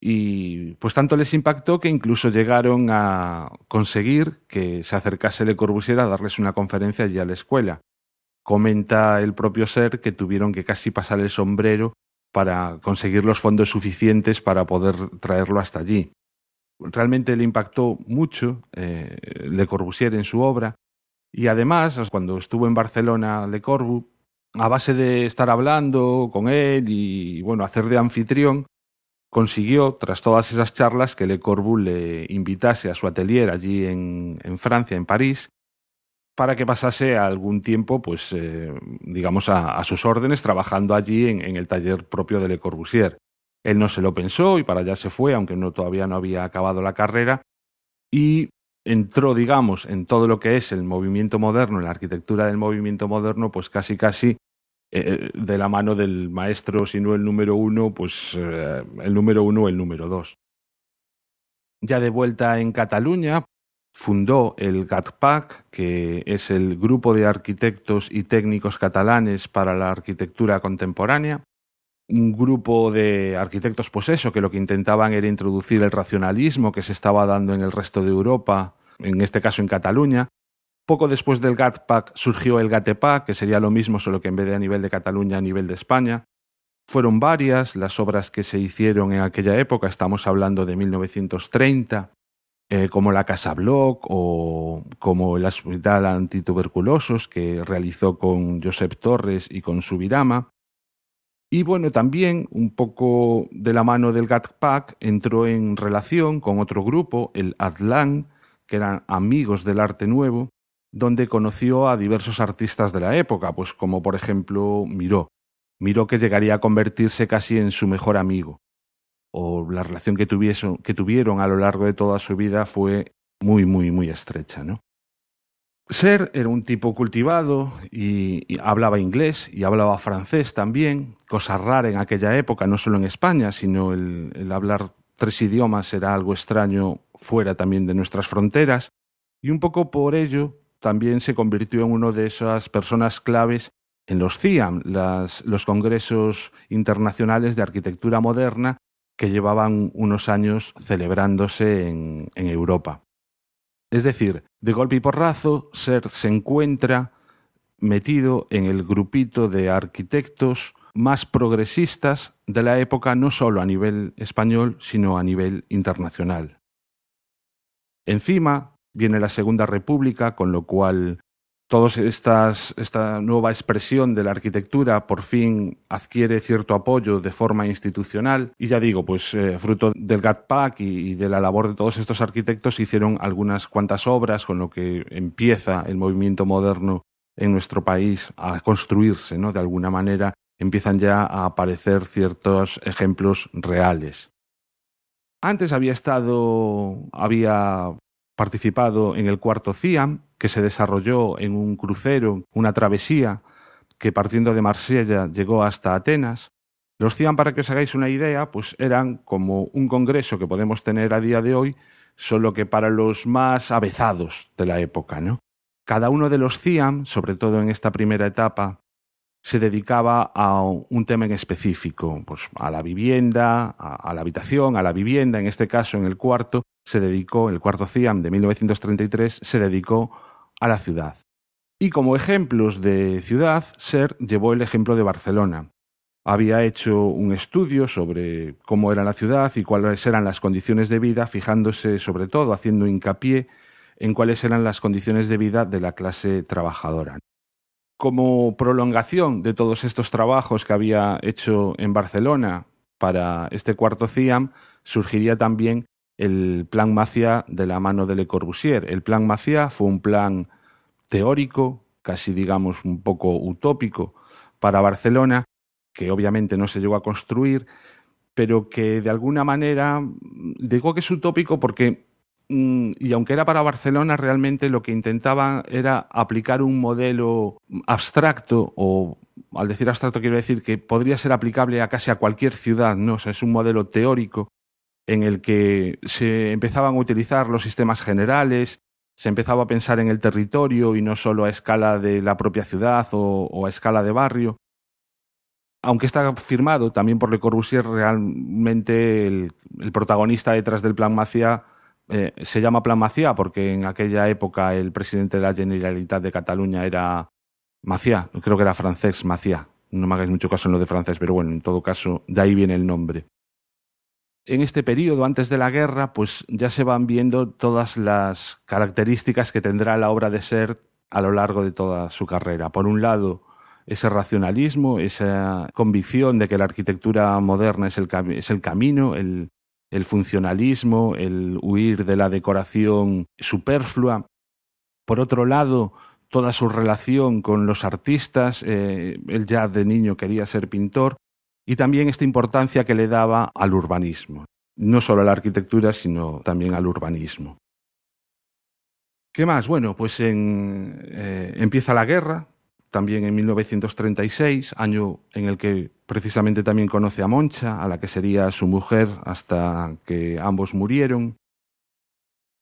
y pues tanto les impactó que incluso llegaron a conseguir que se acercase Le Corbusier a darles una conferencia allí a la escuela. Comenta el propio ser que tuvieron que casi pasar el sombrero para conseguir los fondos suficientes para poder traerlo hasta allí. Realmente le impactó mucho eh, Le Corbusier en su obra y además, cuando estuvo en Barcelona Le Corbu, a base de estar hablando con él y bueno, hacer de anfitrión, consiguió, tras todas esas charlas, que Le Corbu le invitase a su atelier allí en, Francia, en París, para que pasase algún tiempo, pues, eh, digamos, a, sus órdenes, trabajando allí en, en, el taller propio de Le Corbusier. Él no se lo pensó y para allá se fue, aunque no, todavía no había acabado la carrera, y entró, digamos, en todo lo que es el movimiento moderno, en la arquitectura del movimiento moderno, pues casi casi eh, de la mano del maestro, si no el número uno, pues eh, el número uno o el número dos. Ya de vuelta en Cataluña, fundó el GATPAC, que es el Grupo de Arquitectos y Técnicos Catalanes para la Arquitectura Contemporánea, un grupo de arquitectos, pues eso, que lo que intentaban era introducir el racionalismo que se estaba dando en el resto de Europa, en este caso en Cataluña. Poco después del GATPAC surgió el GATEPAC, que sería lo mismo, solo que en vez de a nivel de Cataluña, a nivel de España. Fueron varias las obras que se hicieron en aquella época, estamos hablando de 1930, eh, como la Casa Bloc o como el Hospital Antituberculosos que realizó con Josep Torres y con Subirama. Y bueno, también un poco de la mano del GATPAC entró en relación con otro grupo, el ADLAN, que eran amigos del arte nuevo, donde conoció a diversos artistas de la época, pues como por ejemplo Miró. Miró que llegaría a convertirse casi en su mejor amigo. O la relación que, que tuvieron a lo largo de toda su vida fue muy, muy, muy estrecha, ¿no? Ser era un tipo cultivado y, hablaba inglés y hablaba francés también, cosa rara en aquella época, no solo en España, sino el, hablar tres idiomas era algo extraño fuera también de nuestras fronteras, y un poco por ello también se convirtió en una de esas personas claves en los CIAM, los Congresos Internacionales de Arquitectura Moderna, que llevaban unos años celebrándose en Europa. Es decir, de golpe y porrazo, Ser se encuentra metido en el grupito de arquitectos más progresistas de la época, no solo a nivel español, sino a nivel internacional. Encima viene la Segunda República, con lo cual toda esta nueva expresión de la arquitectura por fin adquiere cierto apoyo de forma institucional y ya digo, pues eh, fruto del GATPAC y, y, de la labor de todos estos arquitectos hicieron algunas cuantas obras con lo que empieza el movimiento moderno en nuestro país a construirse, ¿no? De alguna manera empiezan ya a aparecer ciertos ejemplos reales. Antes había estado, había participado en el cuarto CIAM, que se desarrolló en un crucero, una travesía, que partiendo de Marsella llegó hasta Atenas. Los CIAM, para que os hagáis una idea, pues eran como un congreso que podemos tener a día de hoy, solo que para los más avezados de la época, ¿no? Cada uno de los CIAM, sobre todo en esta primera etapa, se dedicaba a un tema en específico, pues a la vivienda, a, la habitación, a la vivienda, en este caso en el cuarto, se dedicó, el cuarto CIAM de 1933, se dedicó a la ciudad. Y como ejemplos de ciudad, SER llevó el ejemplo de Barcelona. Había hecho un estudio sobre cómo era la ciudad y cuáles eran las condiciones de vida, fijándose sobre todo, haciendo hincapié en cuáles eran las condiciones de vida de la clase trabajadora como prolongación de todos estos trabajos que había hecho en Barcelona para este cuarto CIAM, surgiría también el Plan Macia de la mano de Le Corbusier. El Plan Macia fue un plan teórico, casi digamos un poco utópico para Barcelona, que obviamente no se llegó a construir, pero que de alguna manera digo que es utópico porque y aunque era para Barcelona, realmente lo que intentaba era aplicar un modelo abstracto, o al decir abstracto quiero decir que podría ser aplicable a casi a cualquier ciudad, ¿no? O sea, es un modelo teórico en el que se empezaban a utilizar los sistemas generales, se empezaba a pensar en el territorio y no solo a escala de la propia ciudad o, a escala de barrio. Aunque está firmado también por Le Corbusier, realmente el, el protagonista detrás del plan Macia eh, se llama Plan Maciá porque en aquella época el presidente de la Generalitat de Cataluña era Maciá, creo que era francés Maciá. No me hagáis mucho caso en lo de francés, pero bueno, en todo caso, de ahí viene el nombre. En este periodo, antes de la guerra, pues ya se van viendo todas las características que tendrá la obra de Ser a lo largo de toda su carrera. Por un lado, ese racionalismo, esa convicción de que la arquitectura moderna es el, es el camino, el, el funcionalismo, el huir de la decoración superflua. Por otro lado, toda su relación con los artistas, eh, él ya de niño quería ser pintor, y también esta importancia que le daba al urbanismo, no solo a la arquitectura, sino también al urbanismo. ¿Qué más? Bueno, pues eh, empieza la guerra, también en 1936, año en el que precisamente también conoce a Moncha, a la que sería su mujer hasta que ambos murieron.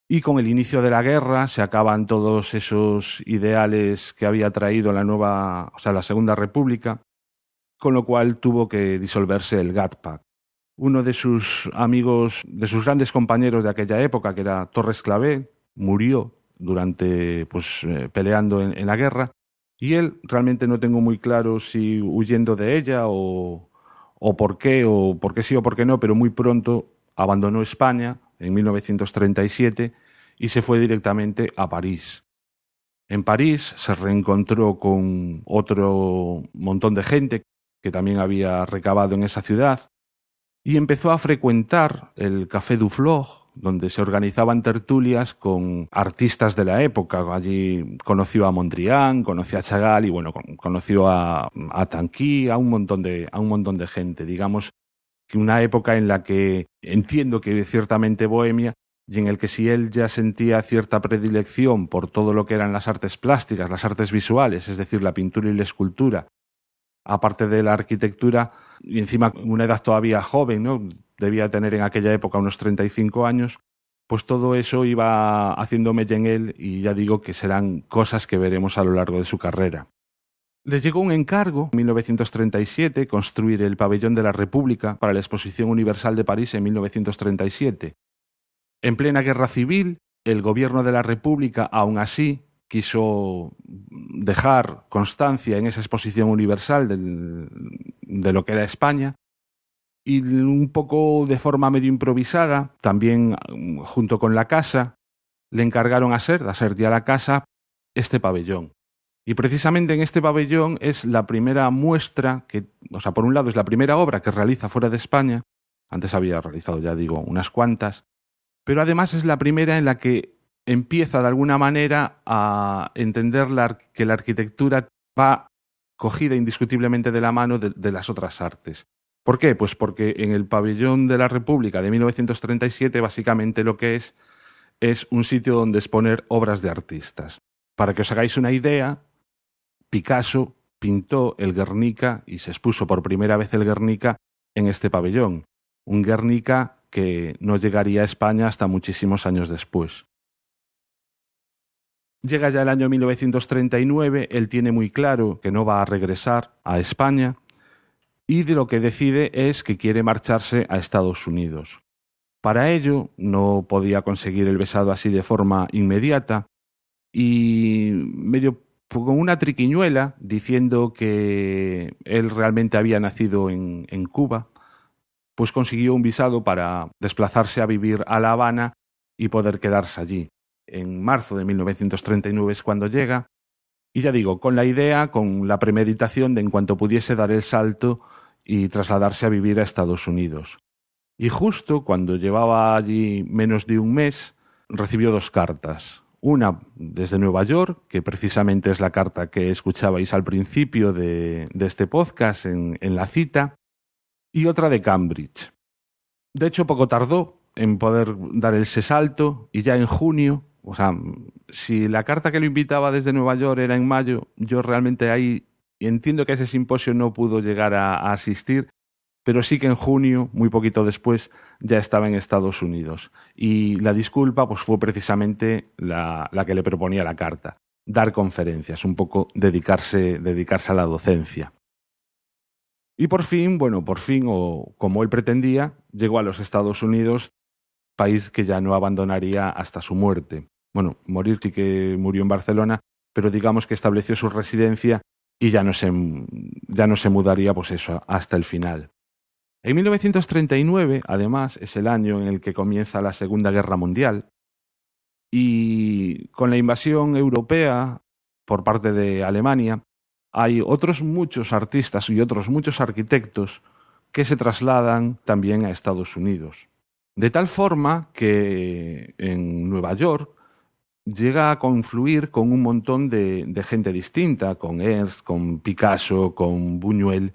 Y con el inicio de la guerra se acaban todos esos ideales que había traído la nueva, o sea, la Segunda República, con lo cual tuvo que disolverse el GATPAC. Uno de sus amigos, de sus grandes compañeros de aquella época, que era Torres Clavé, murió durante, pues, eh, peleando en la guerra, y él realmente no tengo muy claro si huyendo de ella o, o por qué, o por qué sí o por qué no, pero muy pronto abandonó España en 1937 y se fue directamente a París. En París se reencontró con otro montón de gente que también había recabado en esa ciudad y empezó a frecuentar el Café du donde se organizaban tertulias con artistas de la época. Allí conoció a Mondrian, conoció a Chagall y bueno, conoció a, a a un montón de, a un montón de gente. Digamos que una época en la que entiendo que ciertamente bohemia y en el que si él ya sentía cierta predilección por todo lo que eran las artes plásticas, las artes visuales, es decir, la pintura y la escultura, aparte de la arquitectura, y encima una edad todavía joven, ¿no? debía tener en aquella época unos 35 años, pues todo eso iba haciendo mella en él y ya digo que serán cosas que veremos a lo largo de su carrera. Les llegó un encargo en 1937 construir el pabellón de la República para la Exposición Universal de París en 1937. En plena guerra civil, el gobierno de la República, aún así, quiso dejar constancia en esa exposición universal de lo que era España y un poco de forma medio improvisada, también junto con la casa, le encargaron a Ser, a Ser ya la casa, este pabellón. Y precisamente en este pabellón es la primera muestra que, o sea, por un lado es la primera obra que realiza fuera de España, antes había realizado ya digo unas cuantas, pero además es la primera en la que empieza de alguna manera a entender que la arquitectura va cogida indiscutiblemente de la mano de, de las otras artes. ¿Por qué? Pues porque en el pabellón de la República de 1937 básicamente lo que es es un sitio donde exponer obras de artistas. Para que os hagáis una idea, Picasso pintó el Guernica y se expuso por primera vez el Guernica en este pabellón. Un Guernica que no llegaría a España hasta muchísimos años después. Llega ya el año 1939, él tiene muy claro que no va a regresar a España y de lo que decide es que quiere marcharse a Estados Unidos. Para ello no podía conseguir el besado así de forma inmediata y medio con una triquiñuela diciendo que él realmente había nacido en, en Cuba, pues consiguió un visado para desplazarse a vivir a La Habana y poder quedarse allí en marzo de 1939 es cuando llega, y ya digo, con la idea, con la premeditación de en cuanto pudiese dar el salto y trasladarse a vivir a Estados Unidos. Y justo cuando llevaba allí menos de un mes, recibió dos cartas. Una desde Nueva York, que precisamente es la carta que escuchabais al principio de, este podcast en, en la cita, y otra de Cambridge. De hecho, poco tardó en poder dar ese salto y ya en junio o sea, si la carta que lo invitaba desde Nueva York era en mayo, yo realmente ahí entiendo que a ese simposio no pudo llegar a, asistir, pero sí que en junio, muy poquito después, ya estaba en Estados Unidos. Y la disculpa pues, fue precisamente la, la que le proponía la carta, dar conferencias, un poco dedicarse, dedicarse a la docencia. Y por fin, bueno, por fin, o como él pretendía, llegó a los Estados Unidos, país que ya no abandonaría hasta su muerte bueno, morir sí que murió en Barcelona, pero digamos que estableció su residencia y ya no se, ya no se mudaría, pues eso, hasta el final. En 1939, además, es el año en el que comienza la Segunda Guerra Mundial y con la invasión europea por parte de Alemania, hay otros muchos artistas y otros muchos arquitectos que se trasladan también a Estados Unidos. De tal forma que en Nueva York llega a confluir con un montón de, gente distinta, con Ernst, con Picasso, con Buñuel,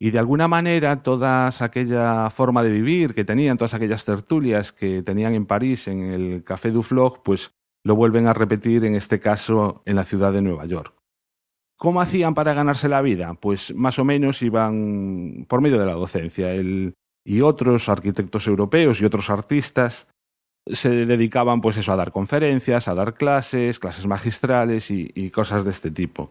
y de alguna manera toda aquella forma de vivir que tenían, todas aquellas tertulias que tenían en París, en el Café du Flog, pues lo vuelven a repetir en este caso en la ciudad de Nueva York. ¿Cómo hacían para ganarse la vida? Pues más o menos iban por medio de la docencia. Y otros arquitectos europeos y otros artistas se dedicaban pues eso a dar conferencias, a dar clases, clases magistrales y, cosas de este tipo.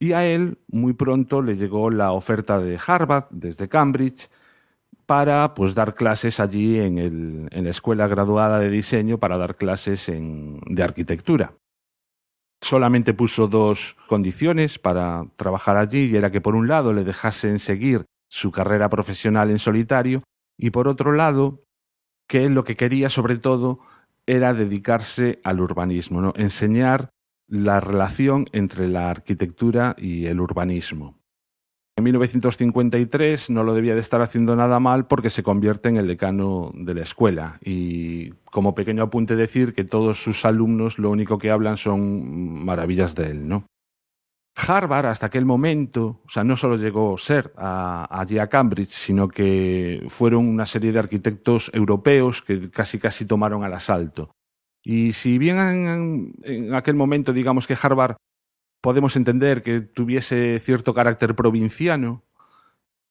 Y a él muy pronto le llegó la oferta de Harvard desde Cambridge para pues dar clases allí en, el, en la escuela graduada de diseño para dar clases en, de arquitectura. Solamente puso dos condiciones para trabajar allí y era que por un lado le dejasen seguir su carrera profesional en solitario y por otro lado que él lo que quería sobre todo era dedicarse al urbanismo, ¿no? enseñar la relación entre la arquitectura y el urbanismo. En 1953 no lo debía de estar haciendo nada mal porque se convierte en el decano de la escuela y como pequeño apunte decir que todos sus alumnos lo único que hablan son maravillas de él, ¿no? Harvard hasta aquel momento, o sea, no solo llegó ser a, allí a Cambridge, sino que fueron una serie de arquitectos europeos que casi casi tomaron al asalto. Y si bien en, aquel momento, digamos que Harvard podemos entender que tuviese cierto carácter provinciano,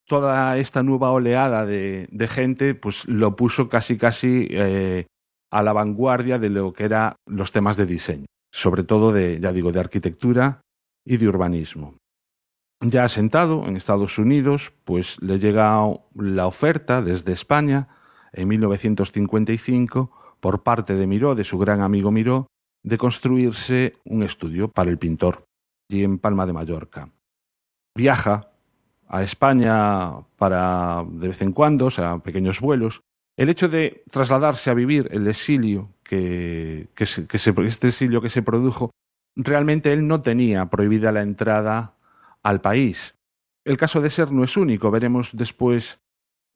toda esta nueva oleada de, de gente, pues lo puso casi casi eh, a la vanguardia de lo que eran los temas de diseño, sobre todo de, ya digo, de arquitectura y de urbanismo. Ya asentado en Estados Unidos, pues le llega la oferta desde España en 1955 por parte de Miró, de su gran amigo Miró, de construirse un estudio para el pintor allí en Palma de Mallorca. Viaja a España para de vez en cuando, o sea, pequeños vuelos. El hecho de trasladarse a vivir el exilio que, este exilio que se produjo realmente él no tenía prohibida la entrada al país. El caso de Ser no es único, veremos después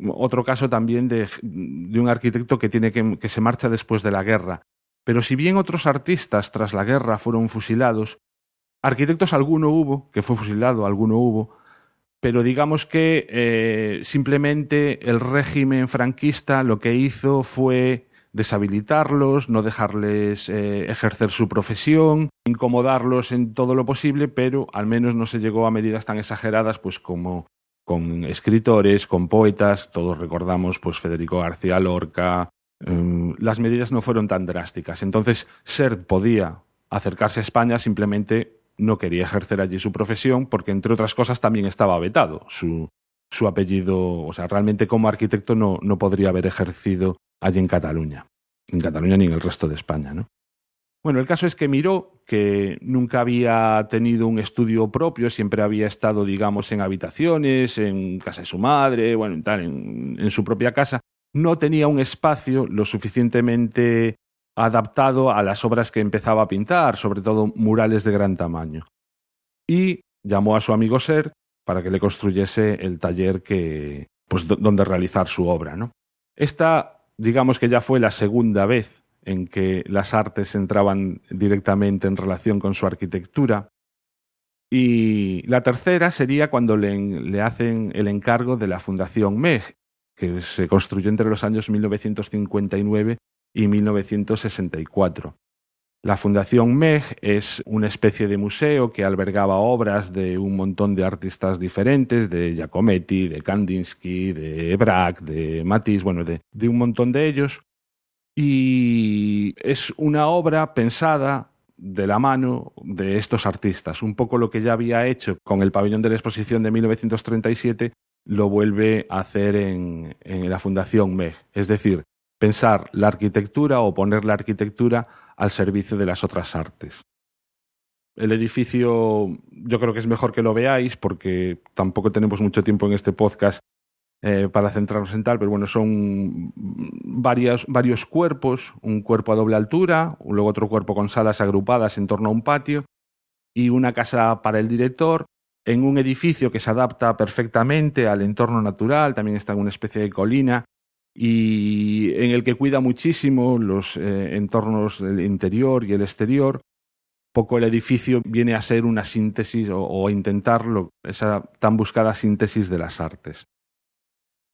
otro caso también de, un arquitecto que, tiene que, que se marcha después de la guerra. Pero si bien otros artistas tras la guerra fueron fusilados, Arquitectos alguno hubo, que fue fusilado, alguno hubo, pero digamos que eh, simplemente el régimen franquista lo que hizo fue deshabilitarlos, no dejarles eh, ejercer su profesión, incomodarlos en todo lo posible, pero al menos no se llegó a medidas tan exageradas pues como con escritores, con poetas, todos recordamos pues Federico García Lorca, em, las medidas no fueron tan drásticas. Entonces, Sert podía acercarse a España, simplemente no quería ejercer allí su profesión porque, entre otras cosas, también estaba vetado. Su, su apellido, o sea, realmente como arquitecto no, no podría haber ejercido allí en Cataluña, en Cataluña ni en el resto de España, ¿no? Bueno, el caso es que Miró, que nunca había tenido un estudio propio, siempre había estado, digamos, en habitaciones, en casa de su madre, bueno, tal, en, en su propia casa, no tenía un espacio lo suficientemente adaptado a las obras que empezaba a pintar, sobre todo murales de gran tamaño. Y llamó a su amigo Ser para que le construyese el taller que, pues, donde realizar su obra, ¿no? Esta digamos que ya fue la segunda vez en que las artes entraban directamente en relación con su arquitectura. Y la tercera sería cuando le, hacen el encargo de la Fundación MEG, que se construyó entre los años 1959 y 1964. La Fundación MEG es una especie de museo que albergaba obras de un montón de artistas diferentes, de Giacometti, de Kandinsky, de Braque, de Matisse, bueno, de, un montón de ellos. Y es una obra pensada de la mano de estos artistas. Un poco lo que ya había hecho con el pabellón de la exposición de 1937 lo vuelve a hacer en, en la Fundación MEG. Es decir, pensar la arquitectura o poner la arquitectura al servicio de las otras artes. El edificio yo creo que es mejor que lo veáis porque tampoco tenemos mucho tiempo en este podcast eh, para centrarnos en tal, pero bueno, son varios cuerpos, un cuerpo a doble altura, luego otro cuerpo con salas agrupadas en torno a un patio y una casa para el director en un edificio que se adapta perfectamente al entorno natural, también está en una especie de colina y en el que cuida muchísimo los eh, entornos del interior y el exterior. Poco el edificio viene a ser una síntesis o, o intentar esa tan buscada síntesis de las artes.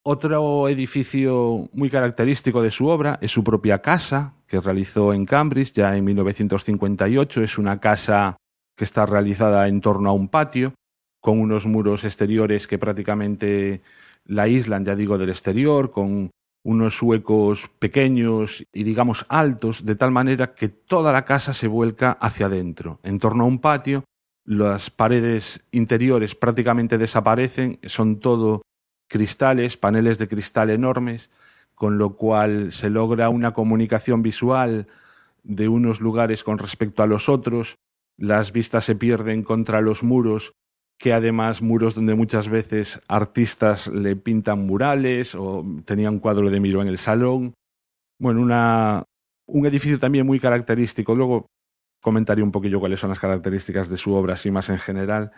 Otro edificio muy característico de su obra es su propia casa, que realizó en Cambridge ya en 1958. Es una casa que está realizada en torno a un patio, con unos muros exteriores que prácticamente la aíslan, ya digo, del exterior, con unos huecos pequeños y digamos altos, de tal manera que toda la casa se vuelca hacia adentro. En torno a un patio, las paredes interiores prácticamente desaparecen, son todo cristales, paneles de cristal enormes, con lo cual se logra una comunicación visual de unos lugares con respecto a los otros, las vistas se pierden contra los muros que además muros donde muchas veces artistas le pintan murales o tenía un cuadro de Miro en el salón. Bueno, una, un edificio también muy característico. Luego comentaré un poquillo cuáles son las características de su obra, así más en general.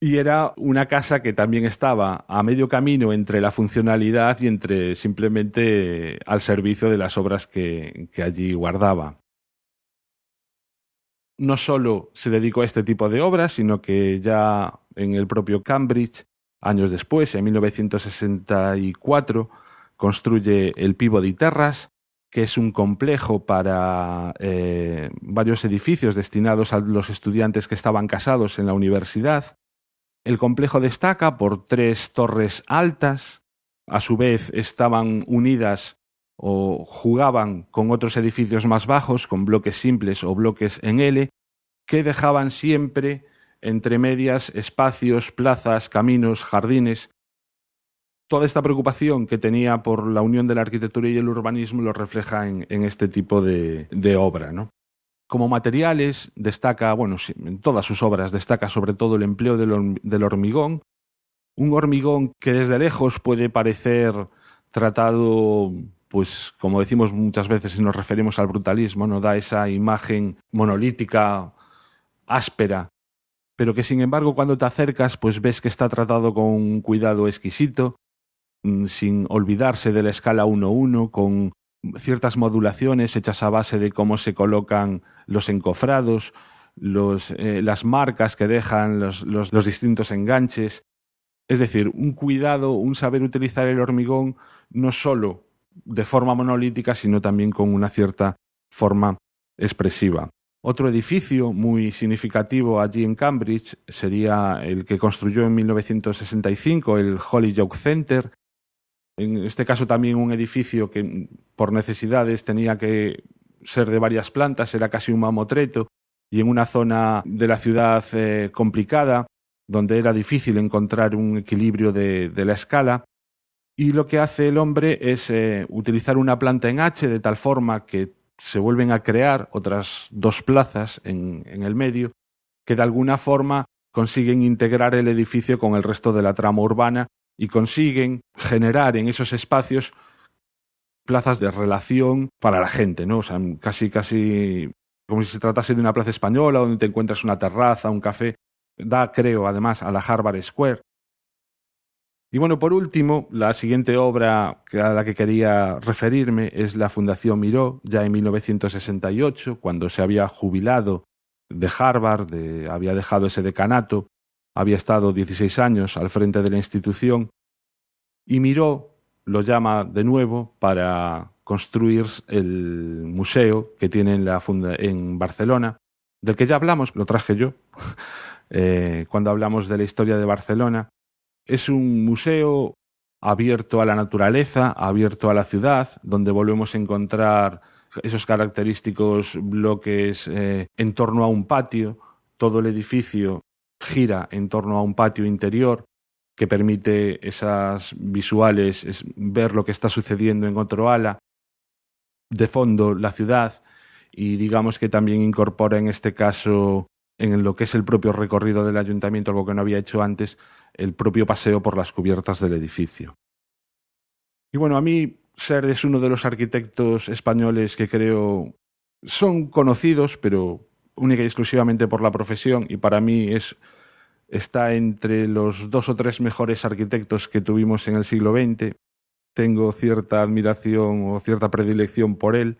Y era una casa que también estaba a medio camino entre la funcionalidad y entre simplemente al servicio de las obras que, que allí guardaba no solo se dedicó a este tipo de obras, sino que ya en el propio Cambridge, años después, en 1964, construye el Peabody Terrace, que es un complejo para eh, varios edificios destinados a los estudiantes que estaban casados en la universidad. El complejo destaca por tres torres altas, a su vez estaban unidas o jugaban con otros edificios más bajos, con bloques simples o bloques en L, que dejaban siempre entre medias espacios, plazas, caminos, jardines. Toda esta preocupación que tenía por la unión de la arquitectura y el urbanismo lo refleja en, este tipo de, de obra. ¿no? Como materiales destaca, bueno, en todas sus obras destaca sobre todo el empleo del hormigón, un hormigón que desde lejos puede parecer tratado pues como decimos muchas veces si nos referimos al brutalismo, no da esa imagen monolítica, áspera, pero que sin embargo cuando te acercas pues ves que está tratado con un cuidado exquisito, mm, sin olvidarse de la escala 1-1, con ciertas modulaciones hechas a base de cómo se colocan los encofrados, los, eh, las marcas que dejan los, los, los distintos enganches. Es decir, un cuidado, un saber utilizar el hormigón no solo de forma monolítica, sino también con una cierta forma expresiva. Otro edificio muy significativo allí en Cambridge sería el que construyó en 1965 el Hollyoake Center. En este caso también un edificio que por necesidades tenía que ser de varias plantas, era casi un mamotreto y en una zona de la ciudad eh, complicada, donde era difícil encontrar un equilibrio de, la escala. Y lo que hace el hombre es eh, utilizar una planta en H de tal forma que se vuelven a crear otras dos plazas en, en el medio que de alguna forma consiguen integrar el edificio con el resto de la trama urbana y consiguen generar en esos espacios plazas de relación para la gente, ¿no? O sea, casi, casi como si se tratase de una plaza española donde te encuentras una terraza, un café. Da, creo, además, a la Harvard Square. Y bueno, por último, la siguiente obra a la que quería referirme es la Fundación Miró, ya en 1968, cuando se había jubilado de Harvard, había dejado ese decanato, había estado 16 años al frente de la institución, y Miró lo llama de nuevo para construir el museo que tiene en, la funda en Barcelona, del que ya hablamos, lo traje yo, [laughs] eh, cuando hablamos de la historia de Barcelona, es un museo abierto a la naturaleza, abierto a la ciudad, donde volvemos a encontrar esos característicos bloques eh, en torno a un patio. Todo el edificio gira en torno a un patio interior que permite esas visuales, es ver lo que está sucediendo en otro ala. De fondo, la ciudad y digamos que también incorpora en este caso en lo que es el propio recorrido del ayuntamiento, algo que no había hecho antes, el propio paseo por las cubiertas del edificio. Y bueno, a mí Ser es uno de los arquitectos españoles que creo son conocidos, pero única y exclusivamente por la profesión, y para mí es está entre los dos o tres mejores arquitectos que tuvimos en el siglo XX. Tengo cierta admiración o cierta predilección por él.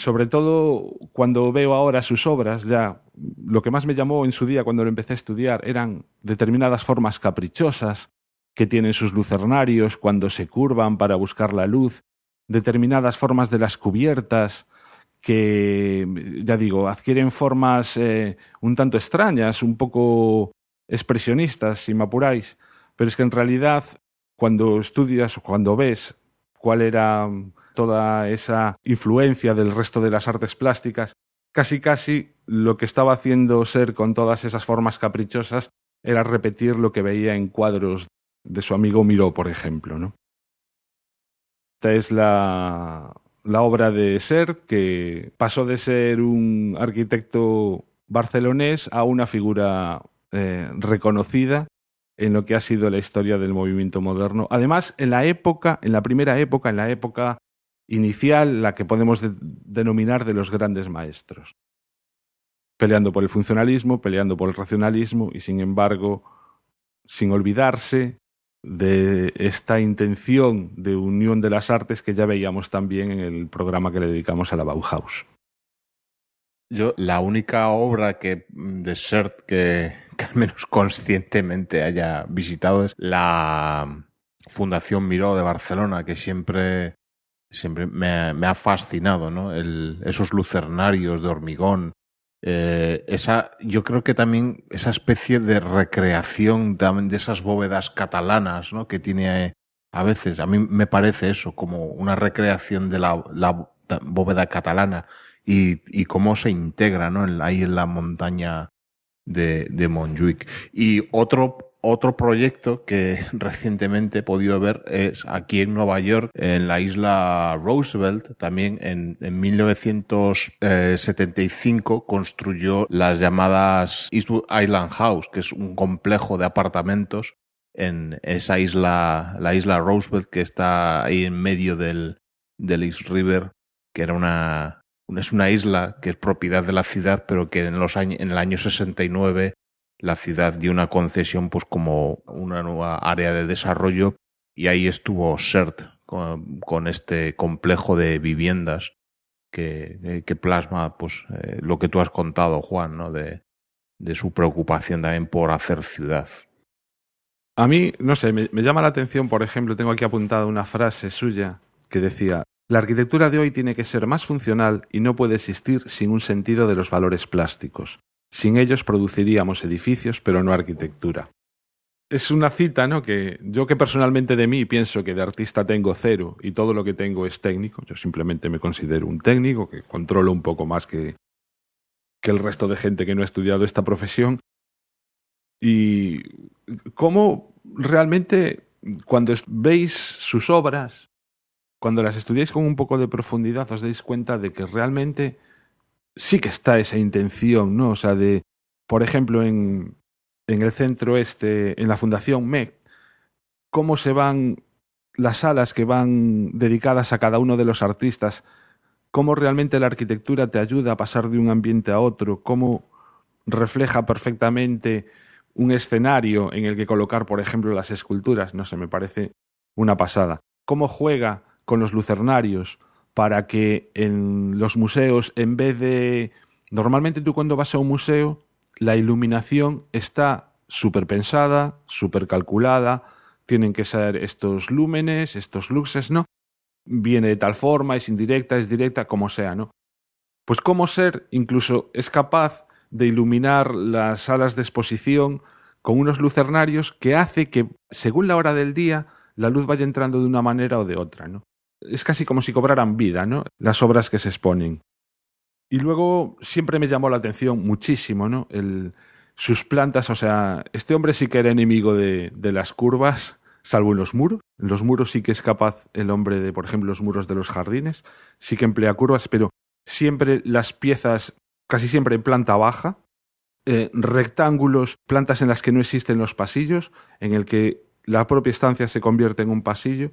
Sobre todo cuando veo ahora sus obras, ya lo que más me llamó en su día cuando lo empecé a estudiar eran determinadas formas caprichosas que tienen sus lucernarios cuando se curvan para buscar la luz, determinadas formas de las cubiertas que, ya digo, adquieren formas eh, un tanto extrañas, un poco expresionistas, si me apuráis, pero es que en realidad cuando estudias o cuando ves cuál era toda esa influencia del resto de las artes plásticas, casi casi lo que estaba haciendo Ser con todas esas formas caprichosas era repetir lo que veía en cuadros de su amigo Miró, por ejemplo. ¿no? Esta es la, la obra de Ser, que pasó de ser un arquitecto barcelonés a una figura eh, reconocida en lo que ha sido la historia del movimiento moderno. Además, en la época, en la primera época, en la época inicial, la que podemos de denominar de los grandes maestros. Peleando por el funcionalismo, peleando por el racionalismo y, sin embargo, sin olvidarse de esta intención de unión de las artes que ya veíamos también en el programa que le dedicamos a la Bauhaus. Yo, la única obra que de Sert que, que al menos conscientemente haya visitado es la Fundación Miró de Barcelona, que siempre siempre me, me ha fascinado, ¿no? El, esos lucernarios de hormigón. Eh, esa, yo creo que también esa especie de recreación también de esas bóvedas catalanas, ¿no? Que tiene a veces, a mí me parece eso, como una recreación de la, la bóveda catalana y, y cómo se integra, ¿no? Ahí en la montaña de, de Montjuic. Y otro otro proyecto que [laughs] recientemente he podido ver es aquí en Nueva York, en la isla Roosevelt, también en, en 1975 construyó las llamadas Eastwood Island House, que es un complejo de apartamentos en esa isla, la isla Roosevelt, que está ahí en medio del, del East River, que era una, es una isla que es propiedad de la ciudad, pero que en los años, en el año 69 la ciudad dio una concesión pues como una nueva área de desarrollo y ahí estuvo CERT con, este complejo de viviendas que, que plasma pues, eh, lo que tú has contado, Juan, ¿no? de, de su preocupación también por hacer ciudad. A mí, no sé, me, me, llama la atención, por ejemplo, tengo aquí apuntada una frase suya que decía, la arquitectura de hoy tiene que ser más funcional y no puede existir sin un sentido de los valores plásticos. Sin ellos produciríamos edificios, pero no arquitectura. Es una cita, ¿no? Que yo que personalmente de mí pienso que de artista tengo cero y todo lo que tengo es técnico. Yo simplemente me considero un técnico que controlo un poco más que, que el resto de gente que no ha estudiado esta profesión. Y cómo realmente cuando veis sus obras, cuando las estudiáis con un poco de profundidad, os dais cuenta de que realmente sí que está esa intención, ¿no? O sea, de, por ejemplo, en, en el centro este, en la Fundación MEC, cómo se van las salas que van dedicadas a cada uno de los artistas, cómo realmente la arquitectura te ayuda a pasar de un ambiente a otro, cómo refleja perfectamente un escenario en el que colocar, por ejemplo, las esculturas, no sé, me parece una pasada. Cómo juega con los lucernarios para que en los museos, en vez de... Normalmente tú cuando vas a un museo, la iluminación está súper pensada, súper calculada, tienen que ser estos lúmenes, estos luxes, ¿no? Viene de tal forma, es indirecta, es directa, como sea, ¿no? Pues cómo ser incluso es capaz de iluminar las salas de exposición con unos lucernarios que hace que, según la hora del día, la luz vaya entrando de una manera o de otra, ¿no? Es casi como si cobraran vida, ¿no? Las obras que se exponen. Y luego siempre me llamó la atención muchísimo, ¿no? El, sus plantas, o sea, este hombre sí que era enemigo de, las curvas, salvo en los muros. En los muros sí que es capaz el hombre de, por ejemplo, los muros de los jardines, sí que emplea curvas, pero siempre las piezas, casi siempre en planta baja, eh, rectángulos, plantas en las que no existen los pasillos, en el que la propia estancia se convierte en un pasillo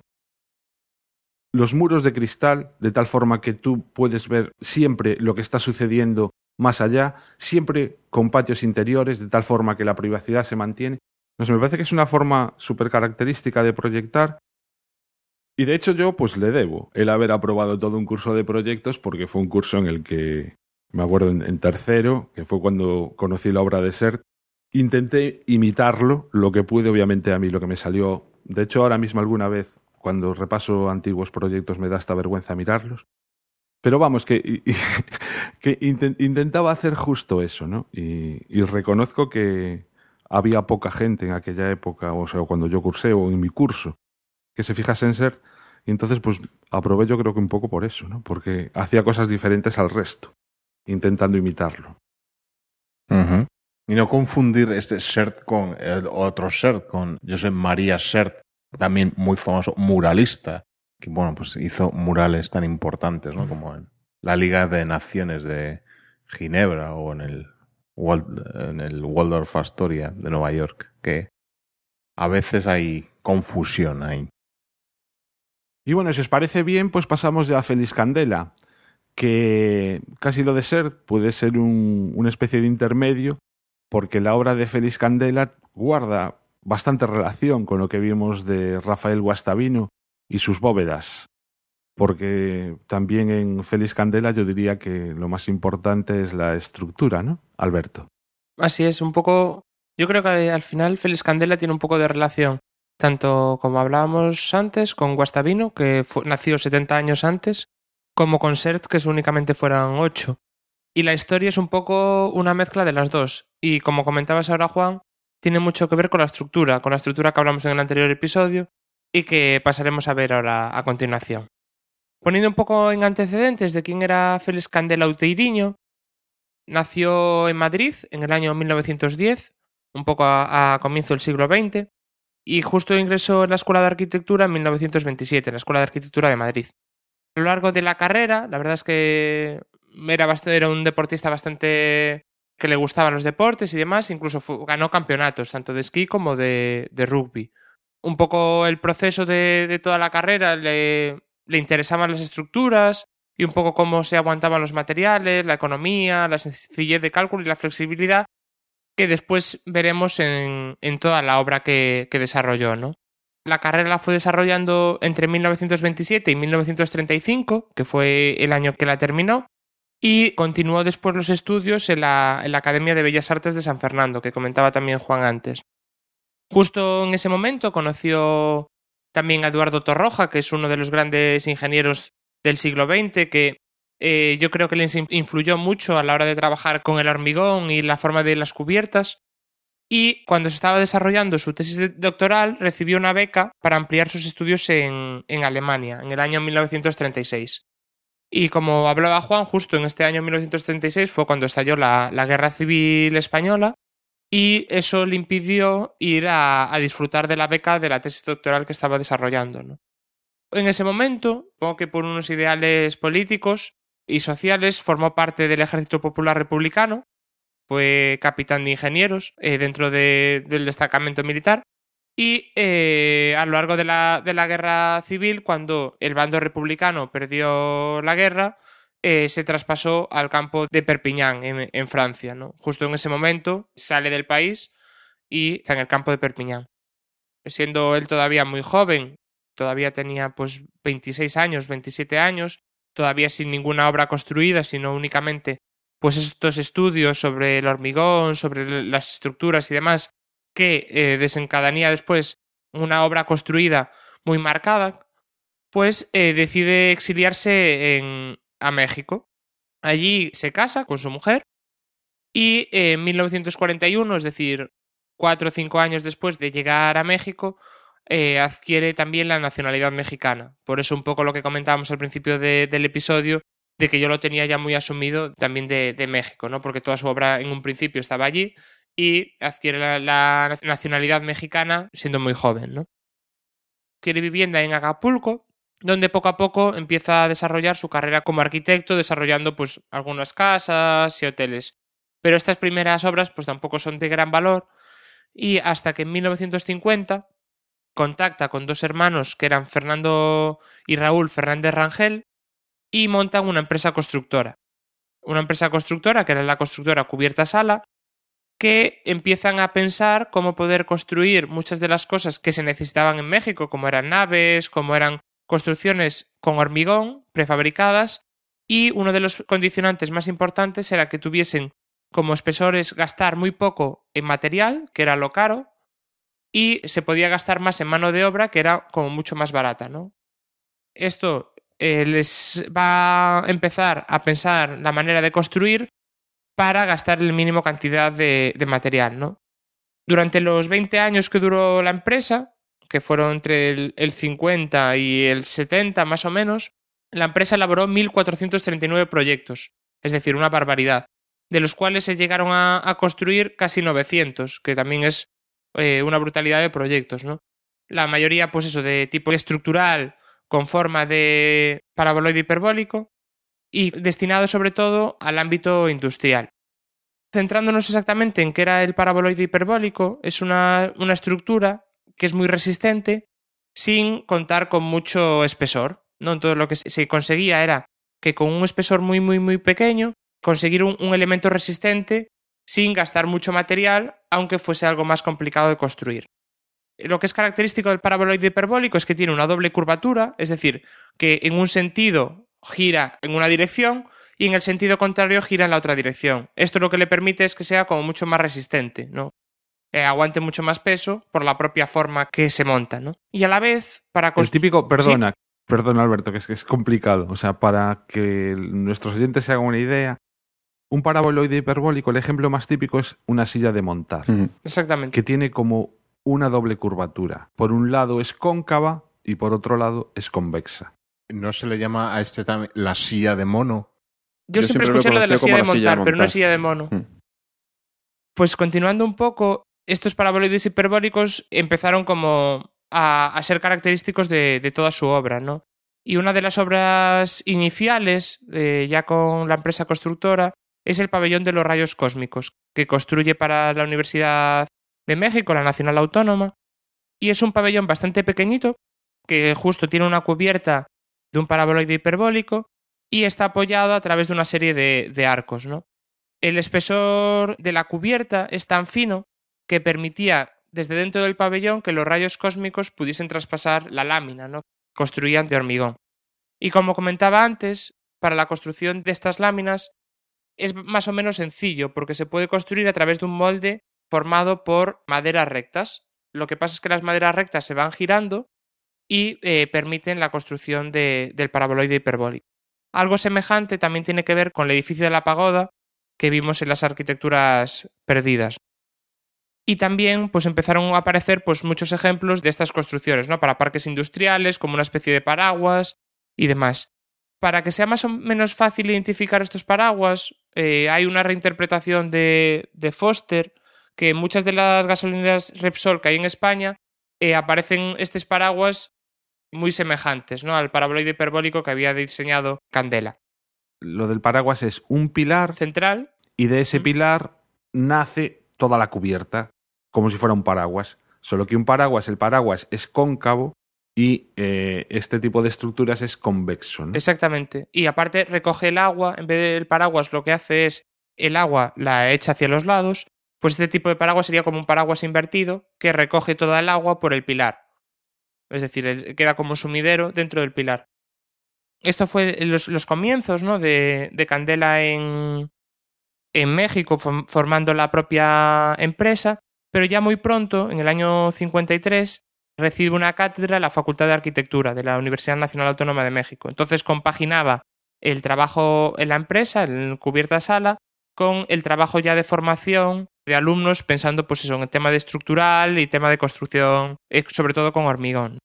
los muros de cristal, de tal forma que tú puedes ver siempre lo que está sucediendo más allá, siempre con patios interiores, de tal forma que la privacidad se mantiene. No sé, me parece que es una forma súper característica de proyectar. Y de hecho yo pues le debo el haber aprobado todo un curso de proyectos porque fue un curso en el que, me acuerdo en, en tercero, que fue cuando conocí la obra de Sert, intenté imitarlo lo que pude, obviamente a mí lo que me salió. De hecho ahora mismo alguna vez cuando repaso antiguos proyectos me da esta vergüenza mirarlos. Pero vamos, que, [laughs] intentaba hacer justo eso, ¿no? Y, reconozco que había poca gente en aquella época, o sea, cuando yo cursé o en mi curso, que se fijase en ser. Y entonces, pues aprobé yo creo que un poco por eso, ¿no? Porque hacía cosas diferentes al resto, intentando imitarlo. Y no confundir este Sert con el otro Sert, con Josep María Sert, también muy famoso muralista, que bueno, pues hizo murales tan importantes, ¿no? Como en la Liga de Naciones de Ginebra o en el, en el Waldorf Astoria de Nueva York, que a veces hay confusión ahí. Y bueno, si os parece bien, pues pasamos ya a Feliz Candela, que casi lo de ser puede ser un, una especie de intermedio, porque la obra de Feliz Candela guarda bastante relación con lo que vimos de Rafael Guastavino y sus bóvedas, porque también en Félix Candela yo diría que lo más importante es la estructura, ¿no, Alberto? Así es, un poco. Yo creo que al final Félix Candela tiene un poco de relación, tanto como hablábamos antes con Guastavino, que fue, nació 70 años antes, como con Sert, que únicamente fueran 8. Y la historia es un poco una mezcla de las dos. Y como comentabas ahora, Juan, tiene mucho que ver con la estructura, con la estructura que hablamos en el anterior episodio y que pasaremos a ver ahora a continuación. Poniendo un poco en antecedentes de quién era Félix Candela Uteiriño, nació en Madrid en el año 1910, un poco a, comienzo del siglo XX, y justo ingresó en la Escuela de Arquitectura en 1927, en la Escuela de Arquitectura de Madrid. A lo largo de la carrera, la verdad es que era, bastante, era un deportista bastante que le gustaban los deportes y demás, incluso ganó campeonatos, tanto de esquí como de, de rugby. Un poco el proceso de, de toda la carrera le, le, interesaban las estructuras y un poco cómo se aguantaban los materiales, la economía, la sencillez de cálculo y la flexibilidad que después veremos en, en toda la obra que, que desarrolló, ¿no? La carrera la fue desarrollando entre 1927 y 1935, que fue el año que la terminó, y continuó después los estudios en la, en la Academia de Bellas Artes de San Fernando, que comentaba también Juan antes. Justo en ese momento conoció también a Eduardo Torroja, que es uno de los grandes ingenieros del siglo XX, que eh, yo creo que les influyó mucho a la hora de trabajar con el hormigón y la forma de las cubiertas. Y cuando se estaba desarrollando su tesis doctoral, recibió una beca para ampliar sus estudios en, en Alemania, en el año 1936. Y como hablaba Juan, justo en este año 1936 fue cuando estalló la, Guerra Civil Española y eso le impidió ir a, disfrutar de la beca de la tesis doctoral que estaba desarrollando. ¿no? En ese momento, que por unos ideales políticos y sociales, formó parte del Ejército Popular Republicano, fue capitán de ingenieros eh, dentro de, del destacamento militar y eh, a lo largo de la, de la guerra civil, cuando el bando republicano perdió la guerra, eh, se traspasó al campo de Perpiñán, en, en, Francia. ¿no? Justo en ese momento sale del país y está en el campo de Perpiñán. Siendo él todavía muy joven, todavía tenía pues 26 años, 27 años, todavía sin ninguna obra construida, sino únicamente pues estos estudios sobre el hormigón, sobre las estructuras y demás, que eh, desencadenía después una obra construida muy marcada, pues eh, decide exiliarse en, a México. Allí se casa con su mujer y en 1941, es decir, cuatro o cinco años después de llegar a México, eh, adquiere también la nacionalidad mexicana. Por eso un poco lo que comentábamos al principio de, del episodio, de que yo lo tenía ya muy asumido también de, de, México, ¿no? Porque toda su obra en un principio estaba allí y adquiere la, nacionalidad mexicana siendo muy joven, ¿no? Quiere vivienda en Acapulco, donde poco a poco empieza a desarrollar su carrera como arquitecto, desarrollando pues algunas casas y hoteles. Pero estas primeras obras pues tampoco son de gran valor y hasta que en 1950 contacta con dos hermanos que eran Fernando y Raúl Fernández Rangel y montan una empresa constructora. Una empresa constructora que era la constructora Cubierta Sala, que empiezan a pensar cómo poder construir muchas de las cosas que se necesitaban en México, como eran naves, como eran construcciones con hormigón prefabricadas, y uno de los condicionantes más importantes era que tuviesen como espesores gastar muy poco en material, que era lo caro, y se podía gastar más en mano de obra, que era como mucho más barata, ¿no? Esto eh, les va a empezar a pensar la manera de construir para gastar el mínimo cantidad de, material, ¿no? Durante los 20 años que duró la empresa, que fueron entre el, el 50 y el 70 más o menos, la empresa elaboró 1.439 proyectos, es decir, una barbaridad, de los cuales se llegaron a, a construir casi 900, que también es eh, una brutalidad de proyectos, ¿no? La mayoría, pues eso, de tipo estructural, con forma de paraboloide hiperbólico y destinado sobre todo al ámbito industrial. Centrándonos exactamente en qué era el paraboloide hiperbólico, es una, una estructura que es muy resistente sin contar con mucho espesor. ¿no? Entonces lo que se conseguía era que con un espesor muy muy muy pequeño conseguir un, un elemento resistente sin gastar mucho material, aunque fuese algo más complicado de construir. Lo que es característico del paraboloide hiperbólico es que tiene una doble curvatura, es decir, que en un sentido gira en una dirección y en el sentido contrario gira en la otra dirección. Esto lo que le permite es que sea como mucho más resistente, ¿no? Eh, aguante mucho más peso por la propia forma que se monta, ¿no? Y a la vez, para El típico, perdona, ¿Sí? perdona Alberto, que es, que es complicado. O sea, para que nuestros oyentes se hagan una idea, un paraboloide hiperbólico, el ejemplo más típico es una silla de montar. Mm. Exactamente. Que tiene como una doble curvatura. Por un lado es cóncava y por otro lado es convexa. ¿No se le llama a este también la silla de mono? Yo, Yo siempre, siempre escuché lo, de la silla de, montar, silla de montar, pero no es silla de mono. Mm. Pues continuando un poco, estos paraboloides hiperbólicos empezaron como a, a ser característicos de, de, toda su obra, ¿no? Y una de las obras iniciales, eh, ya con la empresa constructora, es el pabellón de los rayos cósmicos, que construye para la Universidad de México, la Nacional Autónoma, y es un pabellón bastante pequeñito, que justo tiene una cubierta de un paraboloide hiperbólico y está apoyado a través de una serie de, arcos, ¿no? El espesor de la cubierta es tan fino que permitía desde dentro del pabellón que los rayos cósmicos pudiesen traspasar la lámina, ¿no? Construían de hormigón. Y como comentaba antes, para la construcción de estas láminas es más o menos sencillo, porque se puede construir a través de un molde formado por maderas rectas. Lo que pasa es que las maderas rectas se van girando y eh, permiten la construcción de, del paraboloide hiperbólico. Algo semejante también tiene que ver con el edificio de la pagoda que vimos en las arquitecturas perdidas. Y también pues empezaron a aparecer pues muchos ejemplos de estas construcciones, ¿no? Para parques industriales, como una especie de paraguas y demás. Para que sea más o menos fácil identificar estos paraguas, eh, hay una reinterpretación de, de, Foster que muchas de las gasolineras Repsol que hay en España eh, aparecen estos paraguas muy semejantes ¿no? al paraboloide hiperbólico que había diseñado Candela. Lo del paraguas es un pilar central y de ese pilar nace toda la cubierta, como si fuera un paraguas. Solo que un paraguas, el paraguas es cóncavo y eh, este tipo de estructuras es convexo. ¿no? Exactamente. Y aparte recoge el agua, en vez del paraguas lo que hace es el agua la echa hacia los lados, pues este tipo de paraguas sería como un paraguas invertido que recoge toda el agua por el pilar. Es decir, queda como sumidero dentro del pilar. Esto fue los, los comienzos ¿no? de, de Candela en, México, formando la propia empresa, pero ya muy pronto, en el año 53, recibe una cátedra en la Facultad de Arquitectura de la Universidad Nacional Autónoma de México. Entonces compaginaba el trabajo en la empresa, en cubierta sala, con el trabajo ya de formación de alumnos pensando pues eso, en tema de estructural y tema de construcción, eh, sobre todo con hormigón.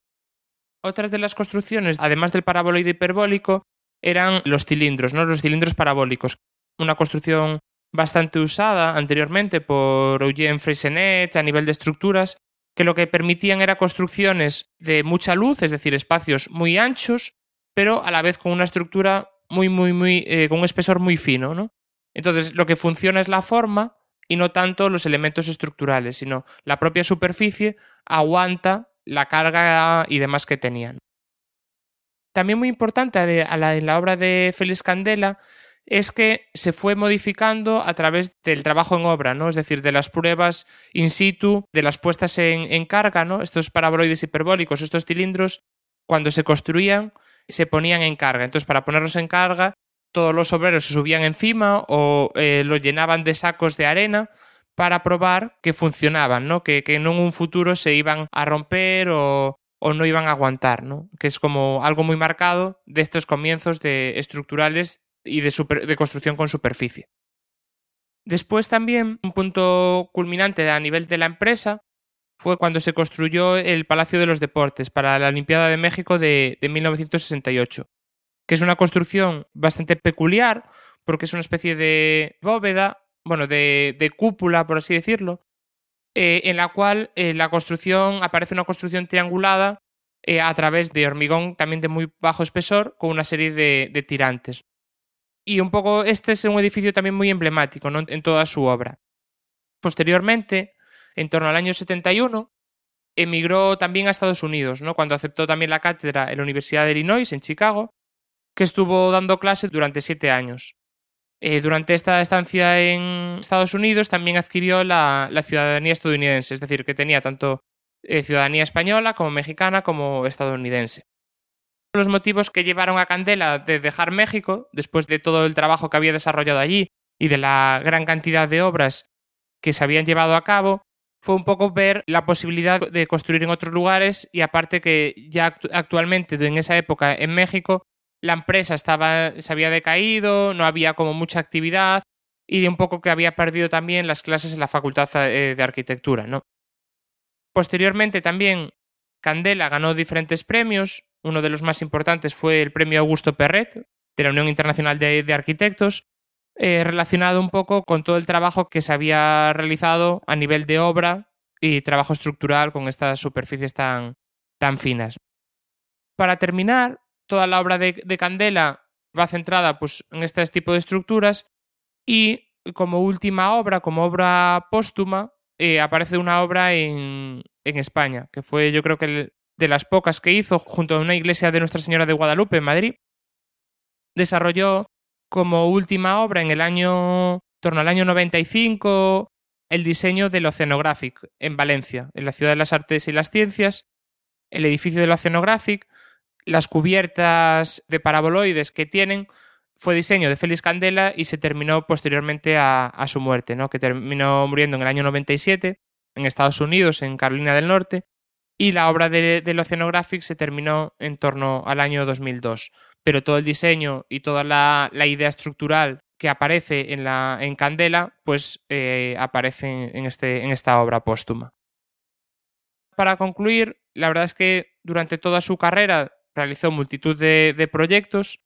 Otras de las construcciones, además del paraboloide hiperbólico, eran los cilindros, ¿no? Los cilindros parabólicos. Una construcción bastante usada anteriormente por Eugene Freysenet a nivel de estructuras, que lo que permitían era construcciones de mucha luz, es decir, espacios muy anchos, pero a la vez con una estructura muy, muy, muy, eh, con un espesor muy fino, ¿no? Entonces, lo que funciona es la forma y no tanto los elementos estructurales, sino la propia superficie aguanta la carga y demás que tenían. También muy importante en la obra de Félix Candela es que se fue modificando a través del trabajo en obra, ¿no? Es decir, de las pruebas in situ, de las puestas en, carga, ¿no? Estos paraboloides hiperbólicos, estos cilindros, cuando se construían, se ponían en carga. Entonces, para ponerlos en carga, todos los obreros se subían encima o eh, lo llenaban de sacos de arena para probar que funcionaban, ¿no? Que, que en un futuro se iban a romper o, o no iban a aguantar, ¿no? Que es como algo muy marcado de estos comienzos de estructurales y de, de construcción con superficie. Después también un punto culminante a nivel de la empresa fue cuando se construyó el Palacio de los Deportes para la Olimpiada de México de, de 1968 que es una construcción bastante peculiar, porque es una especie de bóveda, bueno, de, cúpula, por así decirlo, eh, en la cual eh, la construcción aparece una construcción triangulada eh, a través de hormigón también de muy bajo espesor, con una serie de, de tirantes. Y un poco este es un edificio también muy emblemático ¿no? en toda su obra. Posteriormente, en torno al año 71, emigró también a Estados Unidos, ¿no? cuando aceptó también la cátedra en la Universidad de Illinois, en Chicago, que estuvo dando clases durante siete años. Eh, durante esta estancia en Estados Unidos también adquirió la, ciudadanía estadounidense, es decir, que tenía tanto eh, ciudadanía española como mexicana como estadounidense. Los motivos que llevaron a Candela de dejar México, después de todo el trabajo que había desarrollado allí y de la gran cantidad de obras que se habían llevado a cabo, fue un poco ver la posibilidad de construir en otros lugares y aparte que ya actualmente en esa época en México la empresa estaba, se había decaído, no había como mucha actividad y un poco que había perdido también las clases en la Facultad eh, de Arquitectura, ¿no? Posteriormente también Candela ganó diferentes premios. Uno de los más importantes fue el premio Augusto Perret de la Unión Internacional de, Arquitectos, eh, relacionado un poco con todo el trabajo que se había realizado a nivel de obra y trabajo estructural con estas superficies tan, tan finas. Para terminar, toda la obra de, Candela va centrada pues, en este tipo de estructuras y como última obra, como obra póstuma, eh, aparece una obra en, España, que fue yo creo que de las pocas que hizo junto a una iglesia de Nuestra Señora de Guadalupe en Madrid. Desarrolló como última obra en el año, torno al año 95, el diseño del Oceanographic en Valencia, en la Ciudad de las Artes y las Ciencias, el edificio del Oceanographic, las cubiertas de paraboloides que tienen, fue diseño de Félix Candela y se terminó posteriormente a, su muerte, ¿no? que terminó muriendo en el año 97 en Estados Unidos, en Carolina del Norte, y la obra del Oceanographic se terminó en torno al año 2002. Pero todo el diseño y toda la, idea estructural que aparece en, la, en Candela, pues eh, aparece en, este, en esta obra póstuma. Para concluir, la verdad es que durante toda su carrera realizó multitud de, proyectos,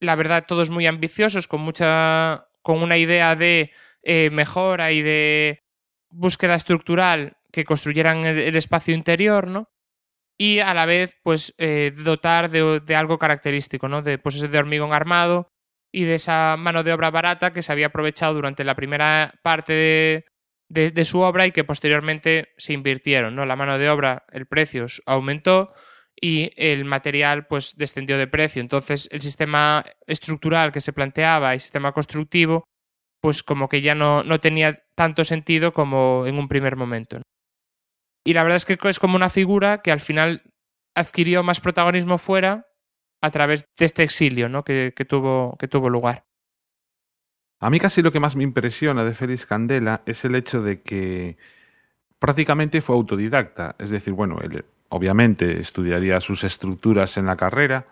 la verdad todos muy ambiciosos, con mucha, con una idea de eh, mejora y de búsqueda estructural que construyeran el, espacio interior, ¿no? Y a la vez, pues, eh, dotar de, algo característico, ¿no? De, pues, de hormigón armado y de esa mano de obra barata que se había aprovechado durante la primera parte de, de, su obra y que posteriormente se invirtieron, ¿no? La mano de obra, el precio aumentó y el material pues descendió de precio. Entonces el sistema estructural que se planteaba, el sistema constructivo, pues como que ya no, no tenía tanto sentido como en un primer momento. Y la verdad es que es como una figura que al final adquirió más protagonismo fuera a través de este exilio ¿no? que, tuvo, que tuvo lugar. A mí casi lo que más me impresiona de Félix Candela es el hecho de que prácticamente fue autodidacta. Es decir, bueno, él obviamente estudiaría sus estructuras en la carrera.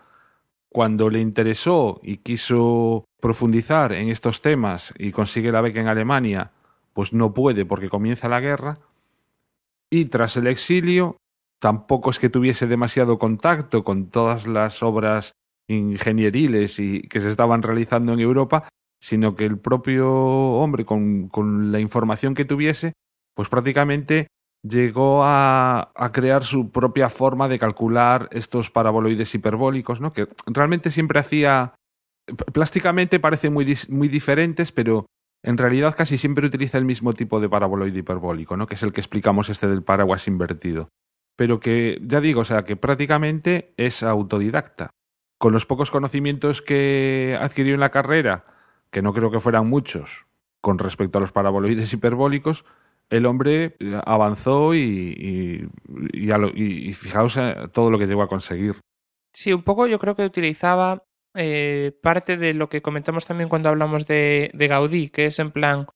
Cuando le interesó y quiso profundizar en estos temas y consigue la beca en Alemania, pues no puede porque comienza la guerra. Y tras el exilio, tampoco es que tuviese demasiado contacto con todas las obras ingenieriles y que se estaban realizando en Europa, sino que el propio hombre, con, con la información que tuviese, pues prácticamente llegó a, crear su propia forma de calcular estos paraboloides hiperbólicos, ¿no? que realmente siempre hacía... Plásticamente parecen muy, muy diferentes, pero en realidad casi siempre utiliza el mismo tipo de paraboloide hiperbólico, ¿no? que es el que explicamos este del paraguas invertido. Pero que, ya digo, o sea, que prácticamente es autodidacta. Con los pocos conocimientos que adquirió en la carrera, que no creo que fueran muchos, con respecto a los paraboloides hiperbólicos, el hombre avanzó y, y, fijaos eh, todo lo que llegó a conseguir. Sí, un poco yo creo que utilizaba eh, parte de lo que comentamos también cuando hablamos de, de, Gaudí, que es en plan,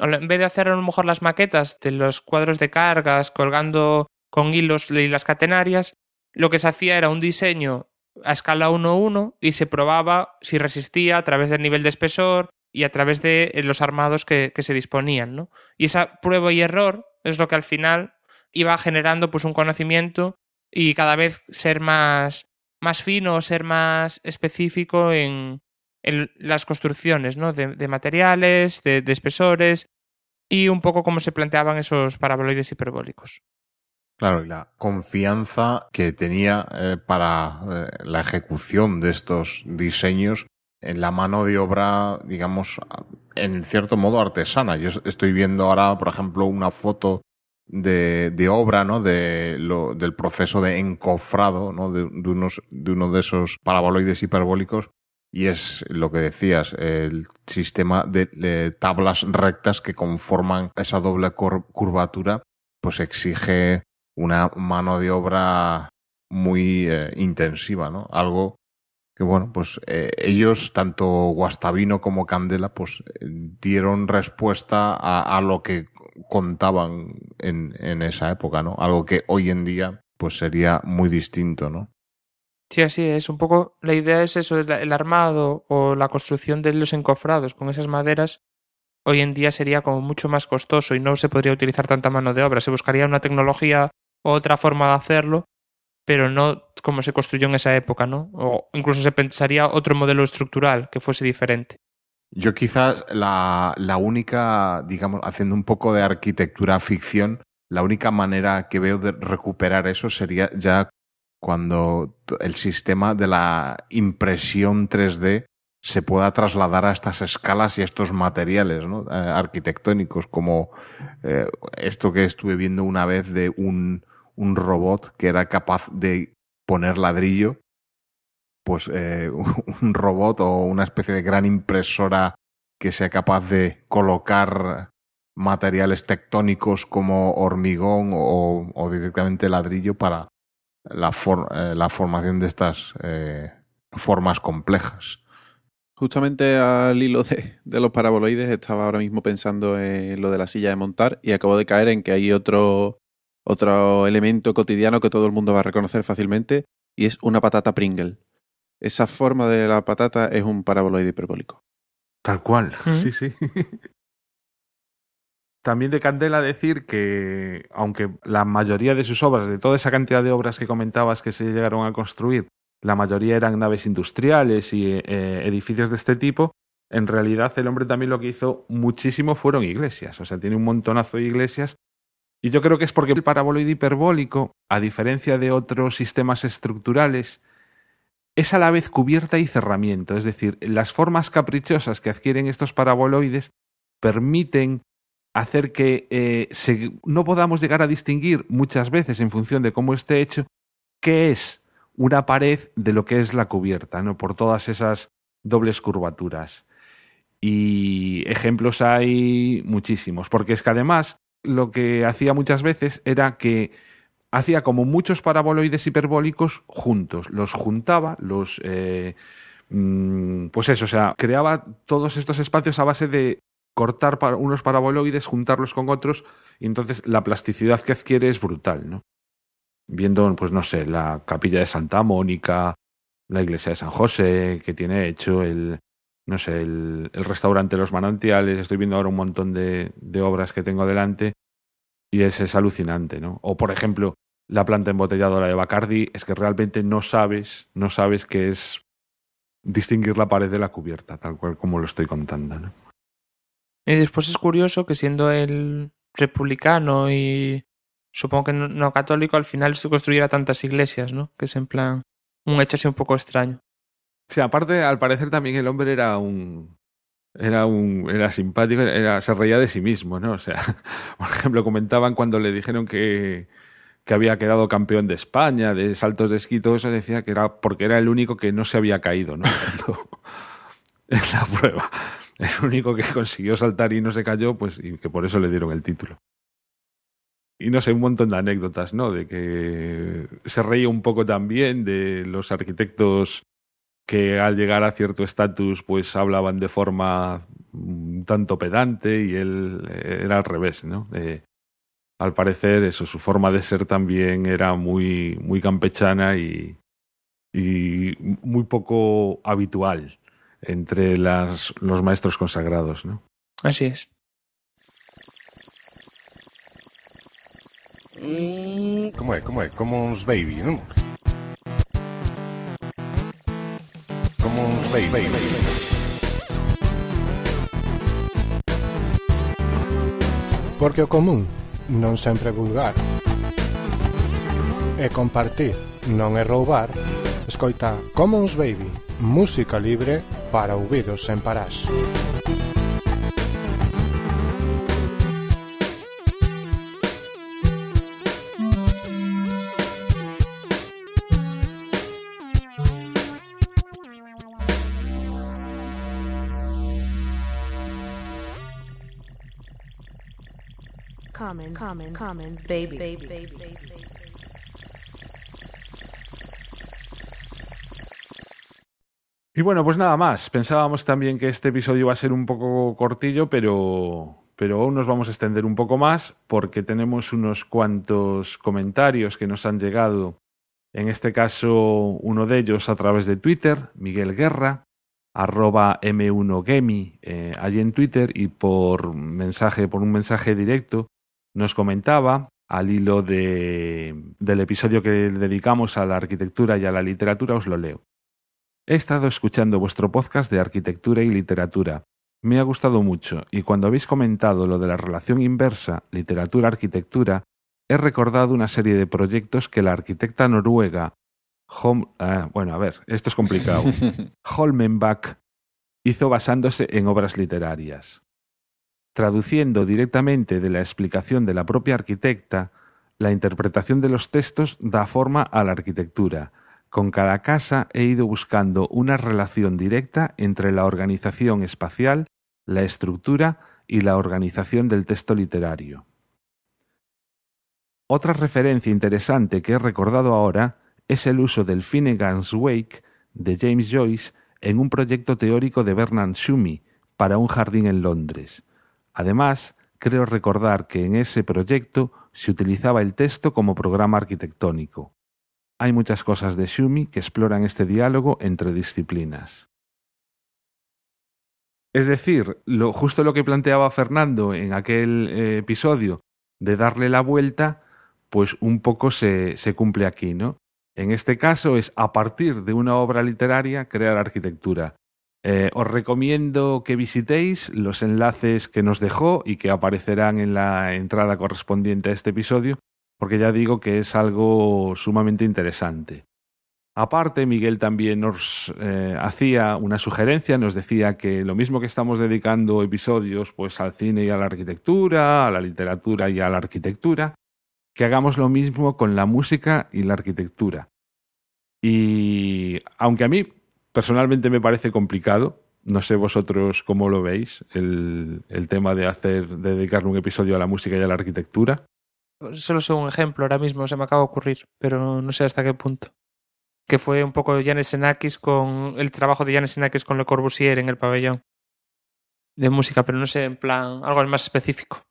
en vez de hacer a lo mejor las maquetas de los cuadros de cargas colgando con hilos y las catenarias, lo que se hacía era un diseño a escala 1-1 y se probaba si resistía a través del nivel de espesor, y a través de eh, los armados que, se disponían. ¿no? Y esa prueba y error es lo que al final iba generando pues, un conocimiento y cada vez ser más, más fino, ser más específico en, las construcciones ¿no? de, materiales, de, espesores y un poco cómo se planteaban esos paraboloides hiperbólicos. Claro, y la confianza que tenía eh, para eh, la ejecución de estos diseños la mano de obra, digamos, en cierto modo artesana. Yo estoy viendo ahora, por ejemplo, una foto de, de obra, ¿no? De lo, del proceso de encofrado, ¿no? De, de, unos, de uno de esos paraboloides hiperbólicos. Y es lo que decías, el sistema de, tablas rectas que conforman esa doble curvatura, pues exige una mano de obra muy eh, intensiva, ¿no? Algo que bueno, pues eh, ellos, tanto Guastavino como Candela, pues dieron respuesta a, a lo que contaban en, en, esa época, ¿no? Algo que hoy en día pues sería muy distinto, ¿no? Sí, así es. Un poco la idea es eso, el armado o la construcción de los encofrados con esas maderas hoy en día sería como mucho más costoso y no se podría utilizar tanta mano de obra. Se buscaría una tecnología o otra forma de hacerlo pero no como se construyó en esa época, ¿no? O incluso se pensaría otro modelo estructural que fuese diferente. Yo quizás la, la única, digamos, haciendo un poco de arquitectura ficción, la única manera que veo de recuperar eso sería ya cuando el sistema de la impresión 3D se pueda trasladar a estas escalas y a estos materiales ¿no? Eh, arquitectónicos, como eh, esto que estuve viendo una vez de un, un robot que era capaz de poner ladrillo, pues eh, [laughs] un robot o una especie de gran impresora que sea capaz de colocar materiales tectónicos como hormigón o, directamente ladrillo para la, eh, formación de estas eh, formas complejas. Justamente al hilo de, de, los paraboloides estaba ahora mismo pensando en lo de la silla de montar y acabo de caer en que hay otro, otro elemento cotidiano que todo el mundo va a reconocer fácilmente y es una patata Pringle. Esa forma de la patata es un paraboloide hiperbólico. Tal cual, sí, sí. También de Candela decir que, aunque la mayoría de sus obras, de toda esa cantidad de obras que comentabas que se llegaron a construir, la mayoría eran naves industriales y eh, edificios de este tipo, en realidad el hombre también lo que hizo muchísimo fueron iglesias. O sea, tiene un montonazo de iglesias. Y yo creo que es porque el paraboloide hiperbólico, a diferencia de otros sistemas estructurales, es a la vez cubierta y cerramiento. Es decir, las formas caprichosas que adquieren estos paraboloides permiten hacer que eh, no podamos llegar a distinguir muchas veces en función de cómo esté hecho qué es una pared de lo que es la cubierta, ¿no? Por todas esas dobles curvaturas. Y ejemplos hay muchísimos, porque es que además lo que hacía muchas veces era que hacía como muchos paraboloides hiperbólicos juntos, los juntaba, los... Eh, mm, pues eso, o sea, creaba todos estos espacios a base de cortar unos paraboloides, juntarlos con otros, y entonces la plasticidad que adquiere es brutal, ¿no? Viendo, pues no sé, la capilla de Santa Mónica, la iglesia de San José, que tiene hecho el, no sé, el, restaurante Los Manantiales, estoy viendo ahora un montón de, obras que tengo delante, y es, es alucinante, ¿no? O por ejemplo, la planta embotelladora de Bacardi, es que realmente no sabes, no sabes qué es distinguir la pared de la cubierta, tal cual como lo estoy contando, ¿no? Y después es curioso que siendo el republicano y supongo que no, católico, al final se construyera tantas iglesias, ¿no? Que es en plan un hecho así un poco extraño. Sí, aparte, al parecer también el hombre era un. Era un. Era simpático, era, se reía de sí mismo, ¿no? O sea, [laughs] por ejemplo, comentaban cuando le dijeron que, que había quedado campeón de España, de saltos de esquí, todo eso decía que era porque era el único que no se había caído, ¿no? [laughs] [laughs] en la prueba. el único que consiguió saltar y no se cayó, pues y que por eso le dieron el título. Y no sé, un montón de anécdotas, ¿no? De que se reía un poco también de los arquitectos que al llegar a cierto estatus pues hablaban de forma un tanto pedante y él era al revés, ¿no? al parecer eso, su forma de ser también era muy, muy campechana y, y muy poco habitual entre las, los maestros consagrados, ¿no? Así es. ¿Cómo es? ¿Cómo es? Commons Baby, ¿no? como un Porque o común non sempre é vulgar. E compartir non é roubar. Escoita Commons Baby, música libre para ouvidos sen parás. Commons, commons, commons, baby, baby, baby, baby. Y bueno, pues nada más. Pensábamos también que este episodio iba a ser un poco cortillo, pero, pero aún nos vamos a extender un poco más porque tenemos unos cuantos comentarios que nos han llegado. En este caso, uno de ellos a través de Twitter, Miguel Guerra, arroba M1Gemi, eh, allí en Twitter, y por mensaje, por un mensaje directo, nos comentaba al hilo de, del episodio que dedicamos a la arquitectura y a la literatura, os lo leo. He estado escuchando vuestro podcast de arquitectura y literatura. Me ha gustado mucho y cuando habéis comentado lo de la relación inversa literatura-arquitectura, he recordado una serie de proyectos que la arquitecta noruega ah, bueno, a ver, esto es complicado. [laughs] Holmenbach hizo basándose en obras literarias. Traduciendo directamente de la explicación de la propia arquitecta, la interpretación de los textos da forma a la arquitectura, con cada casa he ido buscando una relación directa entre la organización espacial, la estructura y la organización del texto literario. Otra referencia interesante que he recordado ahora es el uso del Finnegan's Wake de James Joyce en un proyecto teórico de Bernard Shumy para un jardín en Londres. Además, creo recordar que en ese proyecto se utilizaba el texto como programa arquitectónico. Hay muchas cosas de Shumi que exploran este diálogo entre disciplinas. Es decir, lo, justo lo que planteaba Fernando en aquel eh, episodio de darle la vuelta, pues un poco se, se cumple aquí, ¿no? En este caso es a partir de una obra literaria crear arquitectura. Eh, os recomiendo que visitéis los enlaces que nos dejó y que aparecerán en la entrada correspondiente a este episodio, porque ya digo que es algo sumamente interesante. Aparte, Miguel también nos eh, hacía una sugerencia, nos decía que lo mismo que estamos dedicando episodios pues al cine y a la arquitectura, a la literatura y a la arquitectura, que hagamos lo mismo con la música y la arquitectura. Y aunque a mí personalmente me parece complicado, no sé vosotros cómo lo veis, el, tema de hacer, de dedicarle un episodio a la música y a la arquitectura. Solo soy un ejemplo ahora mismo, se me acaba de ocurrir, pero no sé hasta qué punto. Que fue un poco Janes Senakis con el trabajo de Janes Senakis con Le Corbusier en el pabellón de música, pero no sé, en plan, algo más específico.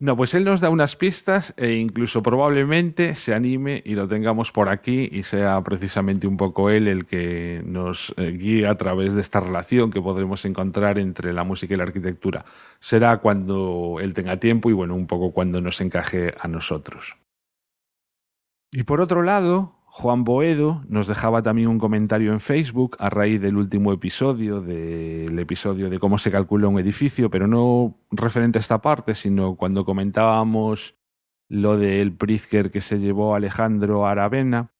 No, pues él nos da unas pistas e incluso probablemente se anime y lo tengamos por aquí y sea precisamente un poco él el que nos eh, guíe a través de esta relación que podremos encontrar entre la música y la arquitectura. Será cuando él tenga tiempo y bueno, un poco cuando nos encaje a nosotros. Y por otro lado, Juan Boedo nos dejaba también un comentario en Facebook a raíz del último episodio, del episodio de cómo se calcula un edificio, pero no referente a esta parte, sino cuando comentábamos lo del Pritzker que se llevó Alejandro Aravena.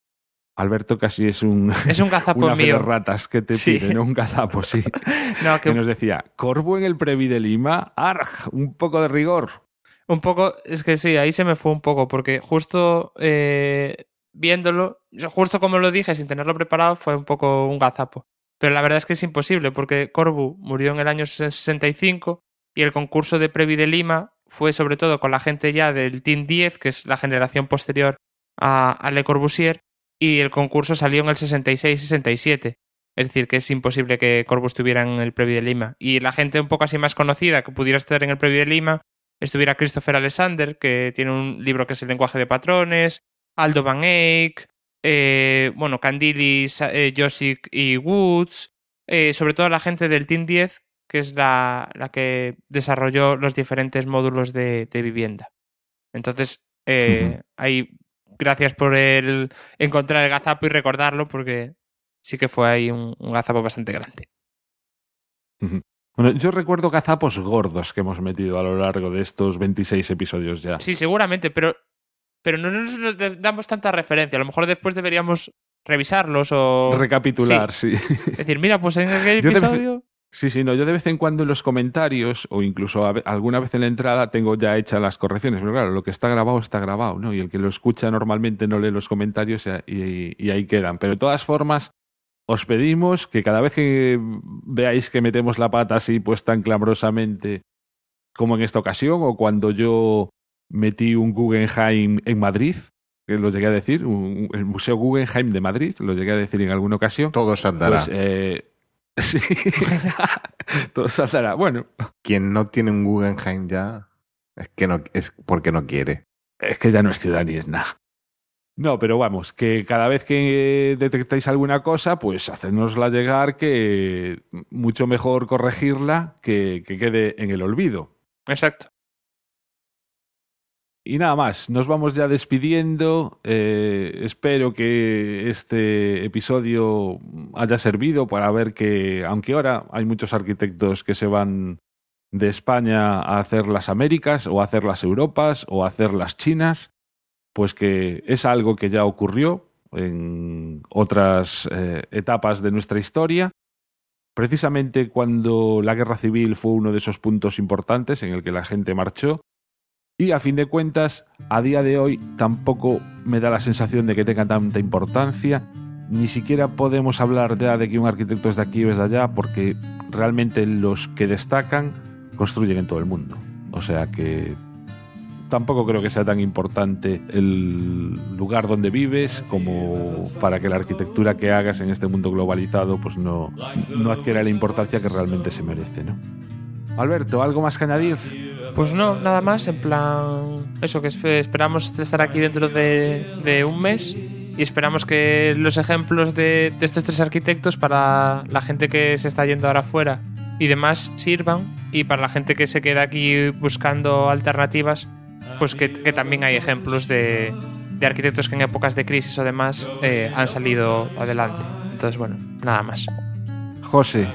Alberto casi es un es un [laughs] gazapo una mío. de ratas que te Sí. pide, no un gazapo, sí. [laughs] No, que que nos decía, Corvo en el Previ de Lima, arg, un poco de rigor. un poco, es que sí, ahí se me fue un poco, porque justo eh, viéndolo, justo como lo dije, sin tenerlo preparado, fue un poco un gazapo. Pero la verdad es que es imposible, porque Corbu murió en el año 65 y el concurso de Previ de Lima fue sobre todo con la gente ya del Team 10, que es la generación posterior a, a Le Corbusier, y el concurso salió en el 66-67. Es decir, que es imposible que Corbu estuviera en el Previ de Lima. Y la gente un poco así más conocida que pudiera estar en el Previ de Lima estuviera Christopher Alexander, que tiene un libro que es El lenguaje de patrones, Aldo Van Eyck, eh, bueno, Candilis, eh, Josic y Woods, eh, sobre todo la gente del Team 10, que es la, la que desarrolló los diferentes módulos de, de vivienda. Entonces, eh, ahí, gracias por el encontrar el gazapo y recordarlo, porque sí que fue ahí un, un gazapo bastante grande. Bueno, yo recuerdo gazapos gordos que hemos metido a lo largo de estos 26 episodios ya. Sí, seguramente, pero, pero no nos damos tanta referencia. A lo mejor después deberíamos revisarlos o... Recapitular, sí. [laughs] Es decir, mira, pues en aquel episodio... Sí, sí, no. Yo de vez en cuando en los comentarios o incluso a alguna vez en la entrada tengo ya hechas las correcciones. Pero claro, lo que está grabado está grabado, ¿no? Y el que lo escucha normalmente no lee los comentarios y, y- y ahí quedan. Pero de todas formas, os pedimos que cada vez que veáis que metemos la pata así pues tan clamorosamente como en esta ocasión o cuando yo metí un Guggenheim en Madrid, que lo llegué a decir, un- el Museo Guggenheim de Madrid, lo llegué a decir en alguna ocasión. Todo se andará. Pues, eh, [laughs] sí. [laughs] Todo se andará. Bueno, Quien no tiene un Guggenheim ya es que no es porque no quiere. es que ya no es ciudad ni es nada. No, pero vamos, que cada vez que detectáis alguna cosa, pues hacednosla llegar, que mucho mejor corregirla que, que quede en el olvido. Exacto. Y nada más, nos vamos ya despidiendo. Eh, espero que este episodio haya servido para ver que, aunque ahora hay muchos arquitectos que se van de España a hacer las Américas o a hacer las Europas o a hacer las Chinas, pues que es algo que ya ocurrió en otras eh, etapas de nuestra historia. Precisamente cuando la guerra civil fue uno de esos puntos importantes en el que la gente marchó, y a fin de cuentas, a día de hoy tampoco me da la sensación de que tenga tanta importancia. Ni siquiera podemos hablar ya de que un arquitecto es de aquí o es de allá, porque realmente los que destacan construyen en todo el mundo. O sea que tampoco creo que sea tan importante el lugar donde vives como para que la arquitectura que hagas en este mundo globalizado pues no, no adquiera la importancia que realmente se merece, ¿no? Alberto, ¿algo más que añadir? Pues no, nada más, en plan... Eso, que esperamos estar aquí dentro de, un mes y esperamos que los ejemplos de, estos tres arquitectos para la gente que se está yendo ahora afuera y demás sirvan y para la gente que se queda aquí buscando alternativas pues que, también hay ejemplos de, de, arquitectos que en épocas de crisis o demás eh, han salido adelante. Entonces, bueno, nada más. José.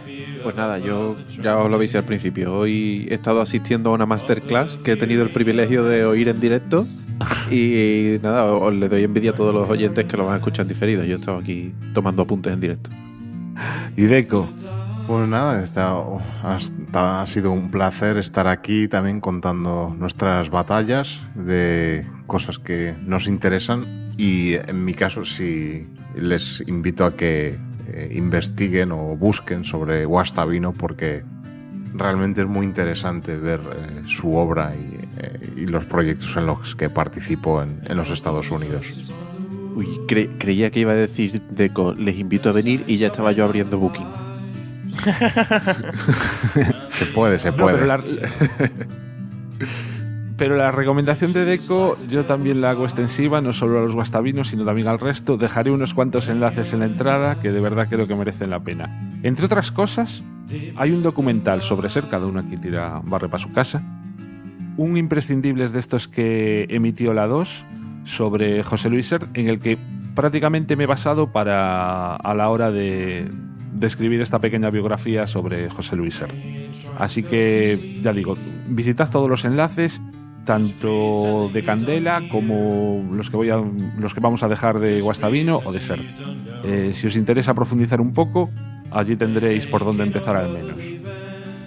Pues nada, yo ya os lo veis al principio. Hoy he estado asistiendo a una masterclass que he tenido el privilegio de oír en directo. Y nada, os le doy envidia a todos los oyentes que lo van a escuchar en diferido. Yo he estado aquí tomando apuntes en directo. Y Deco. Pues nada, está, ha, ha, sido un placer estar aquí también contando nuestras batallas de cosas que nos interesan y en mi caso sí les invito a que eh, investiguen o busquen sobre Guastavino porque realmente es muy interesante ver eh, su obra y, eh, y, los proyectos en los que participó en, en los Estados Unidos. Uy, cre creía que iba a decir Deco, les invito a venir y ya estaba yo abriendo Booking. [laughs] [laughs] se puede, se puede. No, [laughs] pero, la, recomendación de Deco yo también la hago extensiva, no solo a los guastavinos, sino también al resto. Dejaré unos cuantos enlaces en la entrada que de verdad creo que merecen la pena. Entre otras cosas, hay un documental sobre ser, cada uno aquí tira barre para su casa. Un imprescindible de estos que emitió la 2 sobre José Luis Ser, en el que prácticamente me he basado para a la hora de, de esta pequeña biografía sobre José Luis Ser. Así que, ya digo, visitad todos los enlaces, tanto de Candela como los que, voy a, los que vamos a dejar de Guastavino o de Ser. Eh, si os interesa profundizar un poco, allí tendréis por dónde empezar al menos.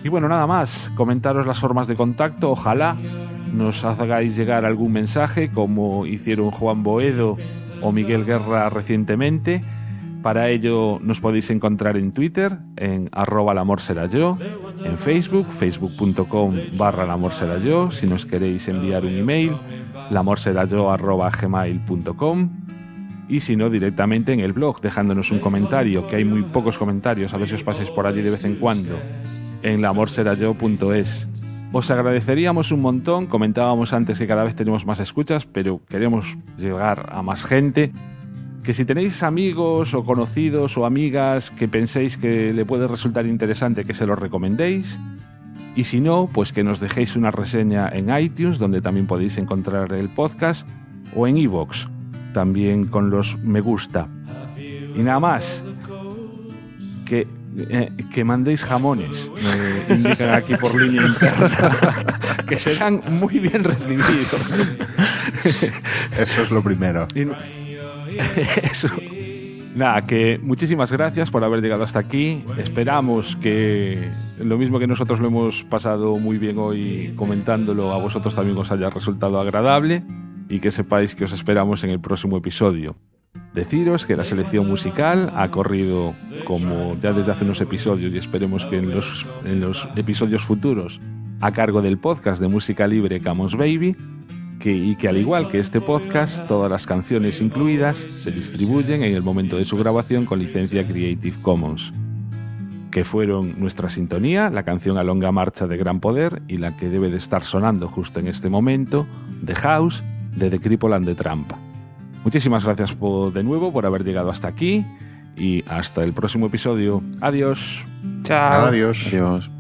Y bueno, nada más, comentaros las formas de contacto, ojalá nos hagáis llegar algún mensaje como hicieron Juan Boedo o Miguel Guerra recientemente para ello nos podéis encontrar en Twitter, en arroba el en Facebook, facebook.com barra el si nos queréis enviar un email, yo arroba y si no directamente en el blog dejándonos un comentario, que hay muy pocos comentarios, a ver si os pasáis por allí de vez en cuando, en lamorserayo.es. Os agradeceríamos un montón, comentábamos antes que cada vez tenemos más escuchas, pero queremos llegar a más gente que si tenéis amigos o conocidos o amigas que penséis que le puede resultar interesante que se lo recomendéis. Y si no, pues que nos dejéis una reseña en iTunes, donde también podéis encontrar el podcast, o en iVoox, también con los me gusta. Y nada más, que, eh, que mandéis jamones, me indican aquí por línea interna, [laughs] que serán muy bien recibidos. Eso es lo primero. Y, [laughs] Eso. Nada, que muchísimas gracias por haber llegado hasta aquí. Esperamos que lo mismo que nosotros lo hemos pasado muy bien hoy comentándolo, a vosotros también os haya resultado agradable y que sepáis que os esperamos en el próximo episodio. Deciros que la selección musical ha corrido como ya desde hace unos episodios y esperemos que en los, en los episodios futuros a cargo del podcast de música libre Camos Baby que, y que al igual que este podcast, todas las canciones incluidas se distribuyen en el momento de su grabación con licencia Creative Commons, que fueron nuestra sintonía, la canción A Longa Marcha de Gran Poder y la que debe de estar sonando justo en este momento, The House, de The Cripple and the Tramp. Muchísimas gracias por, de nuevo por haber llegado hasta aquí y hasta el próximo episodio. Adiós. Chao. Adiós. Adiós.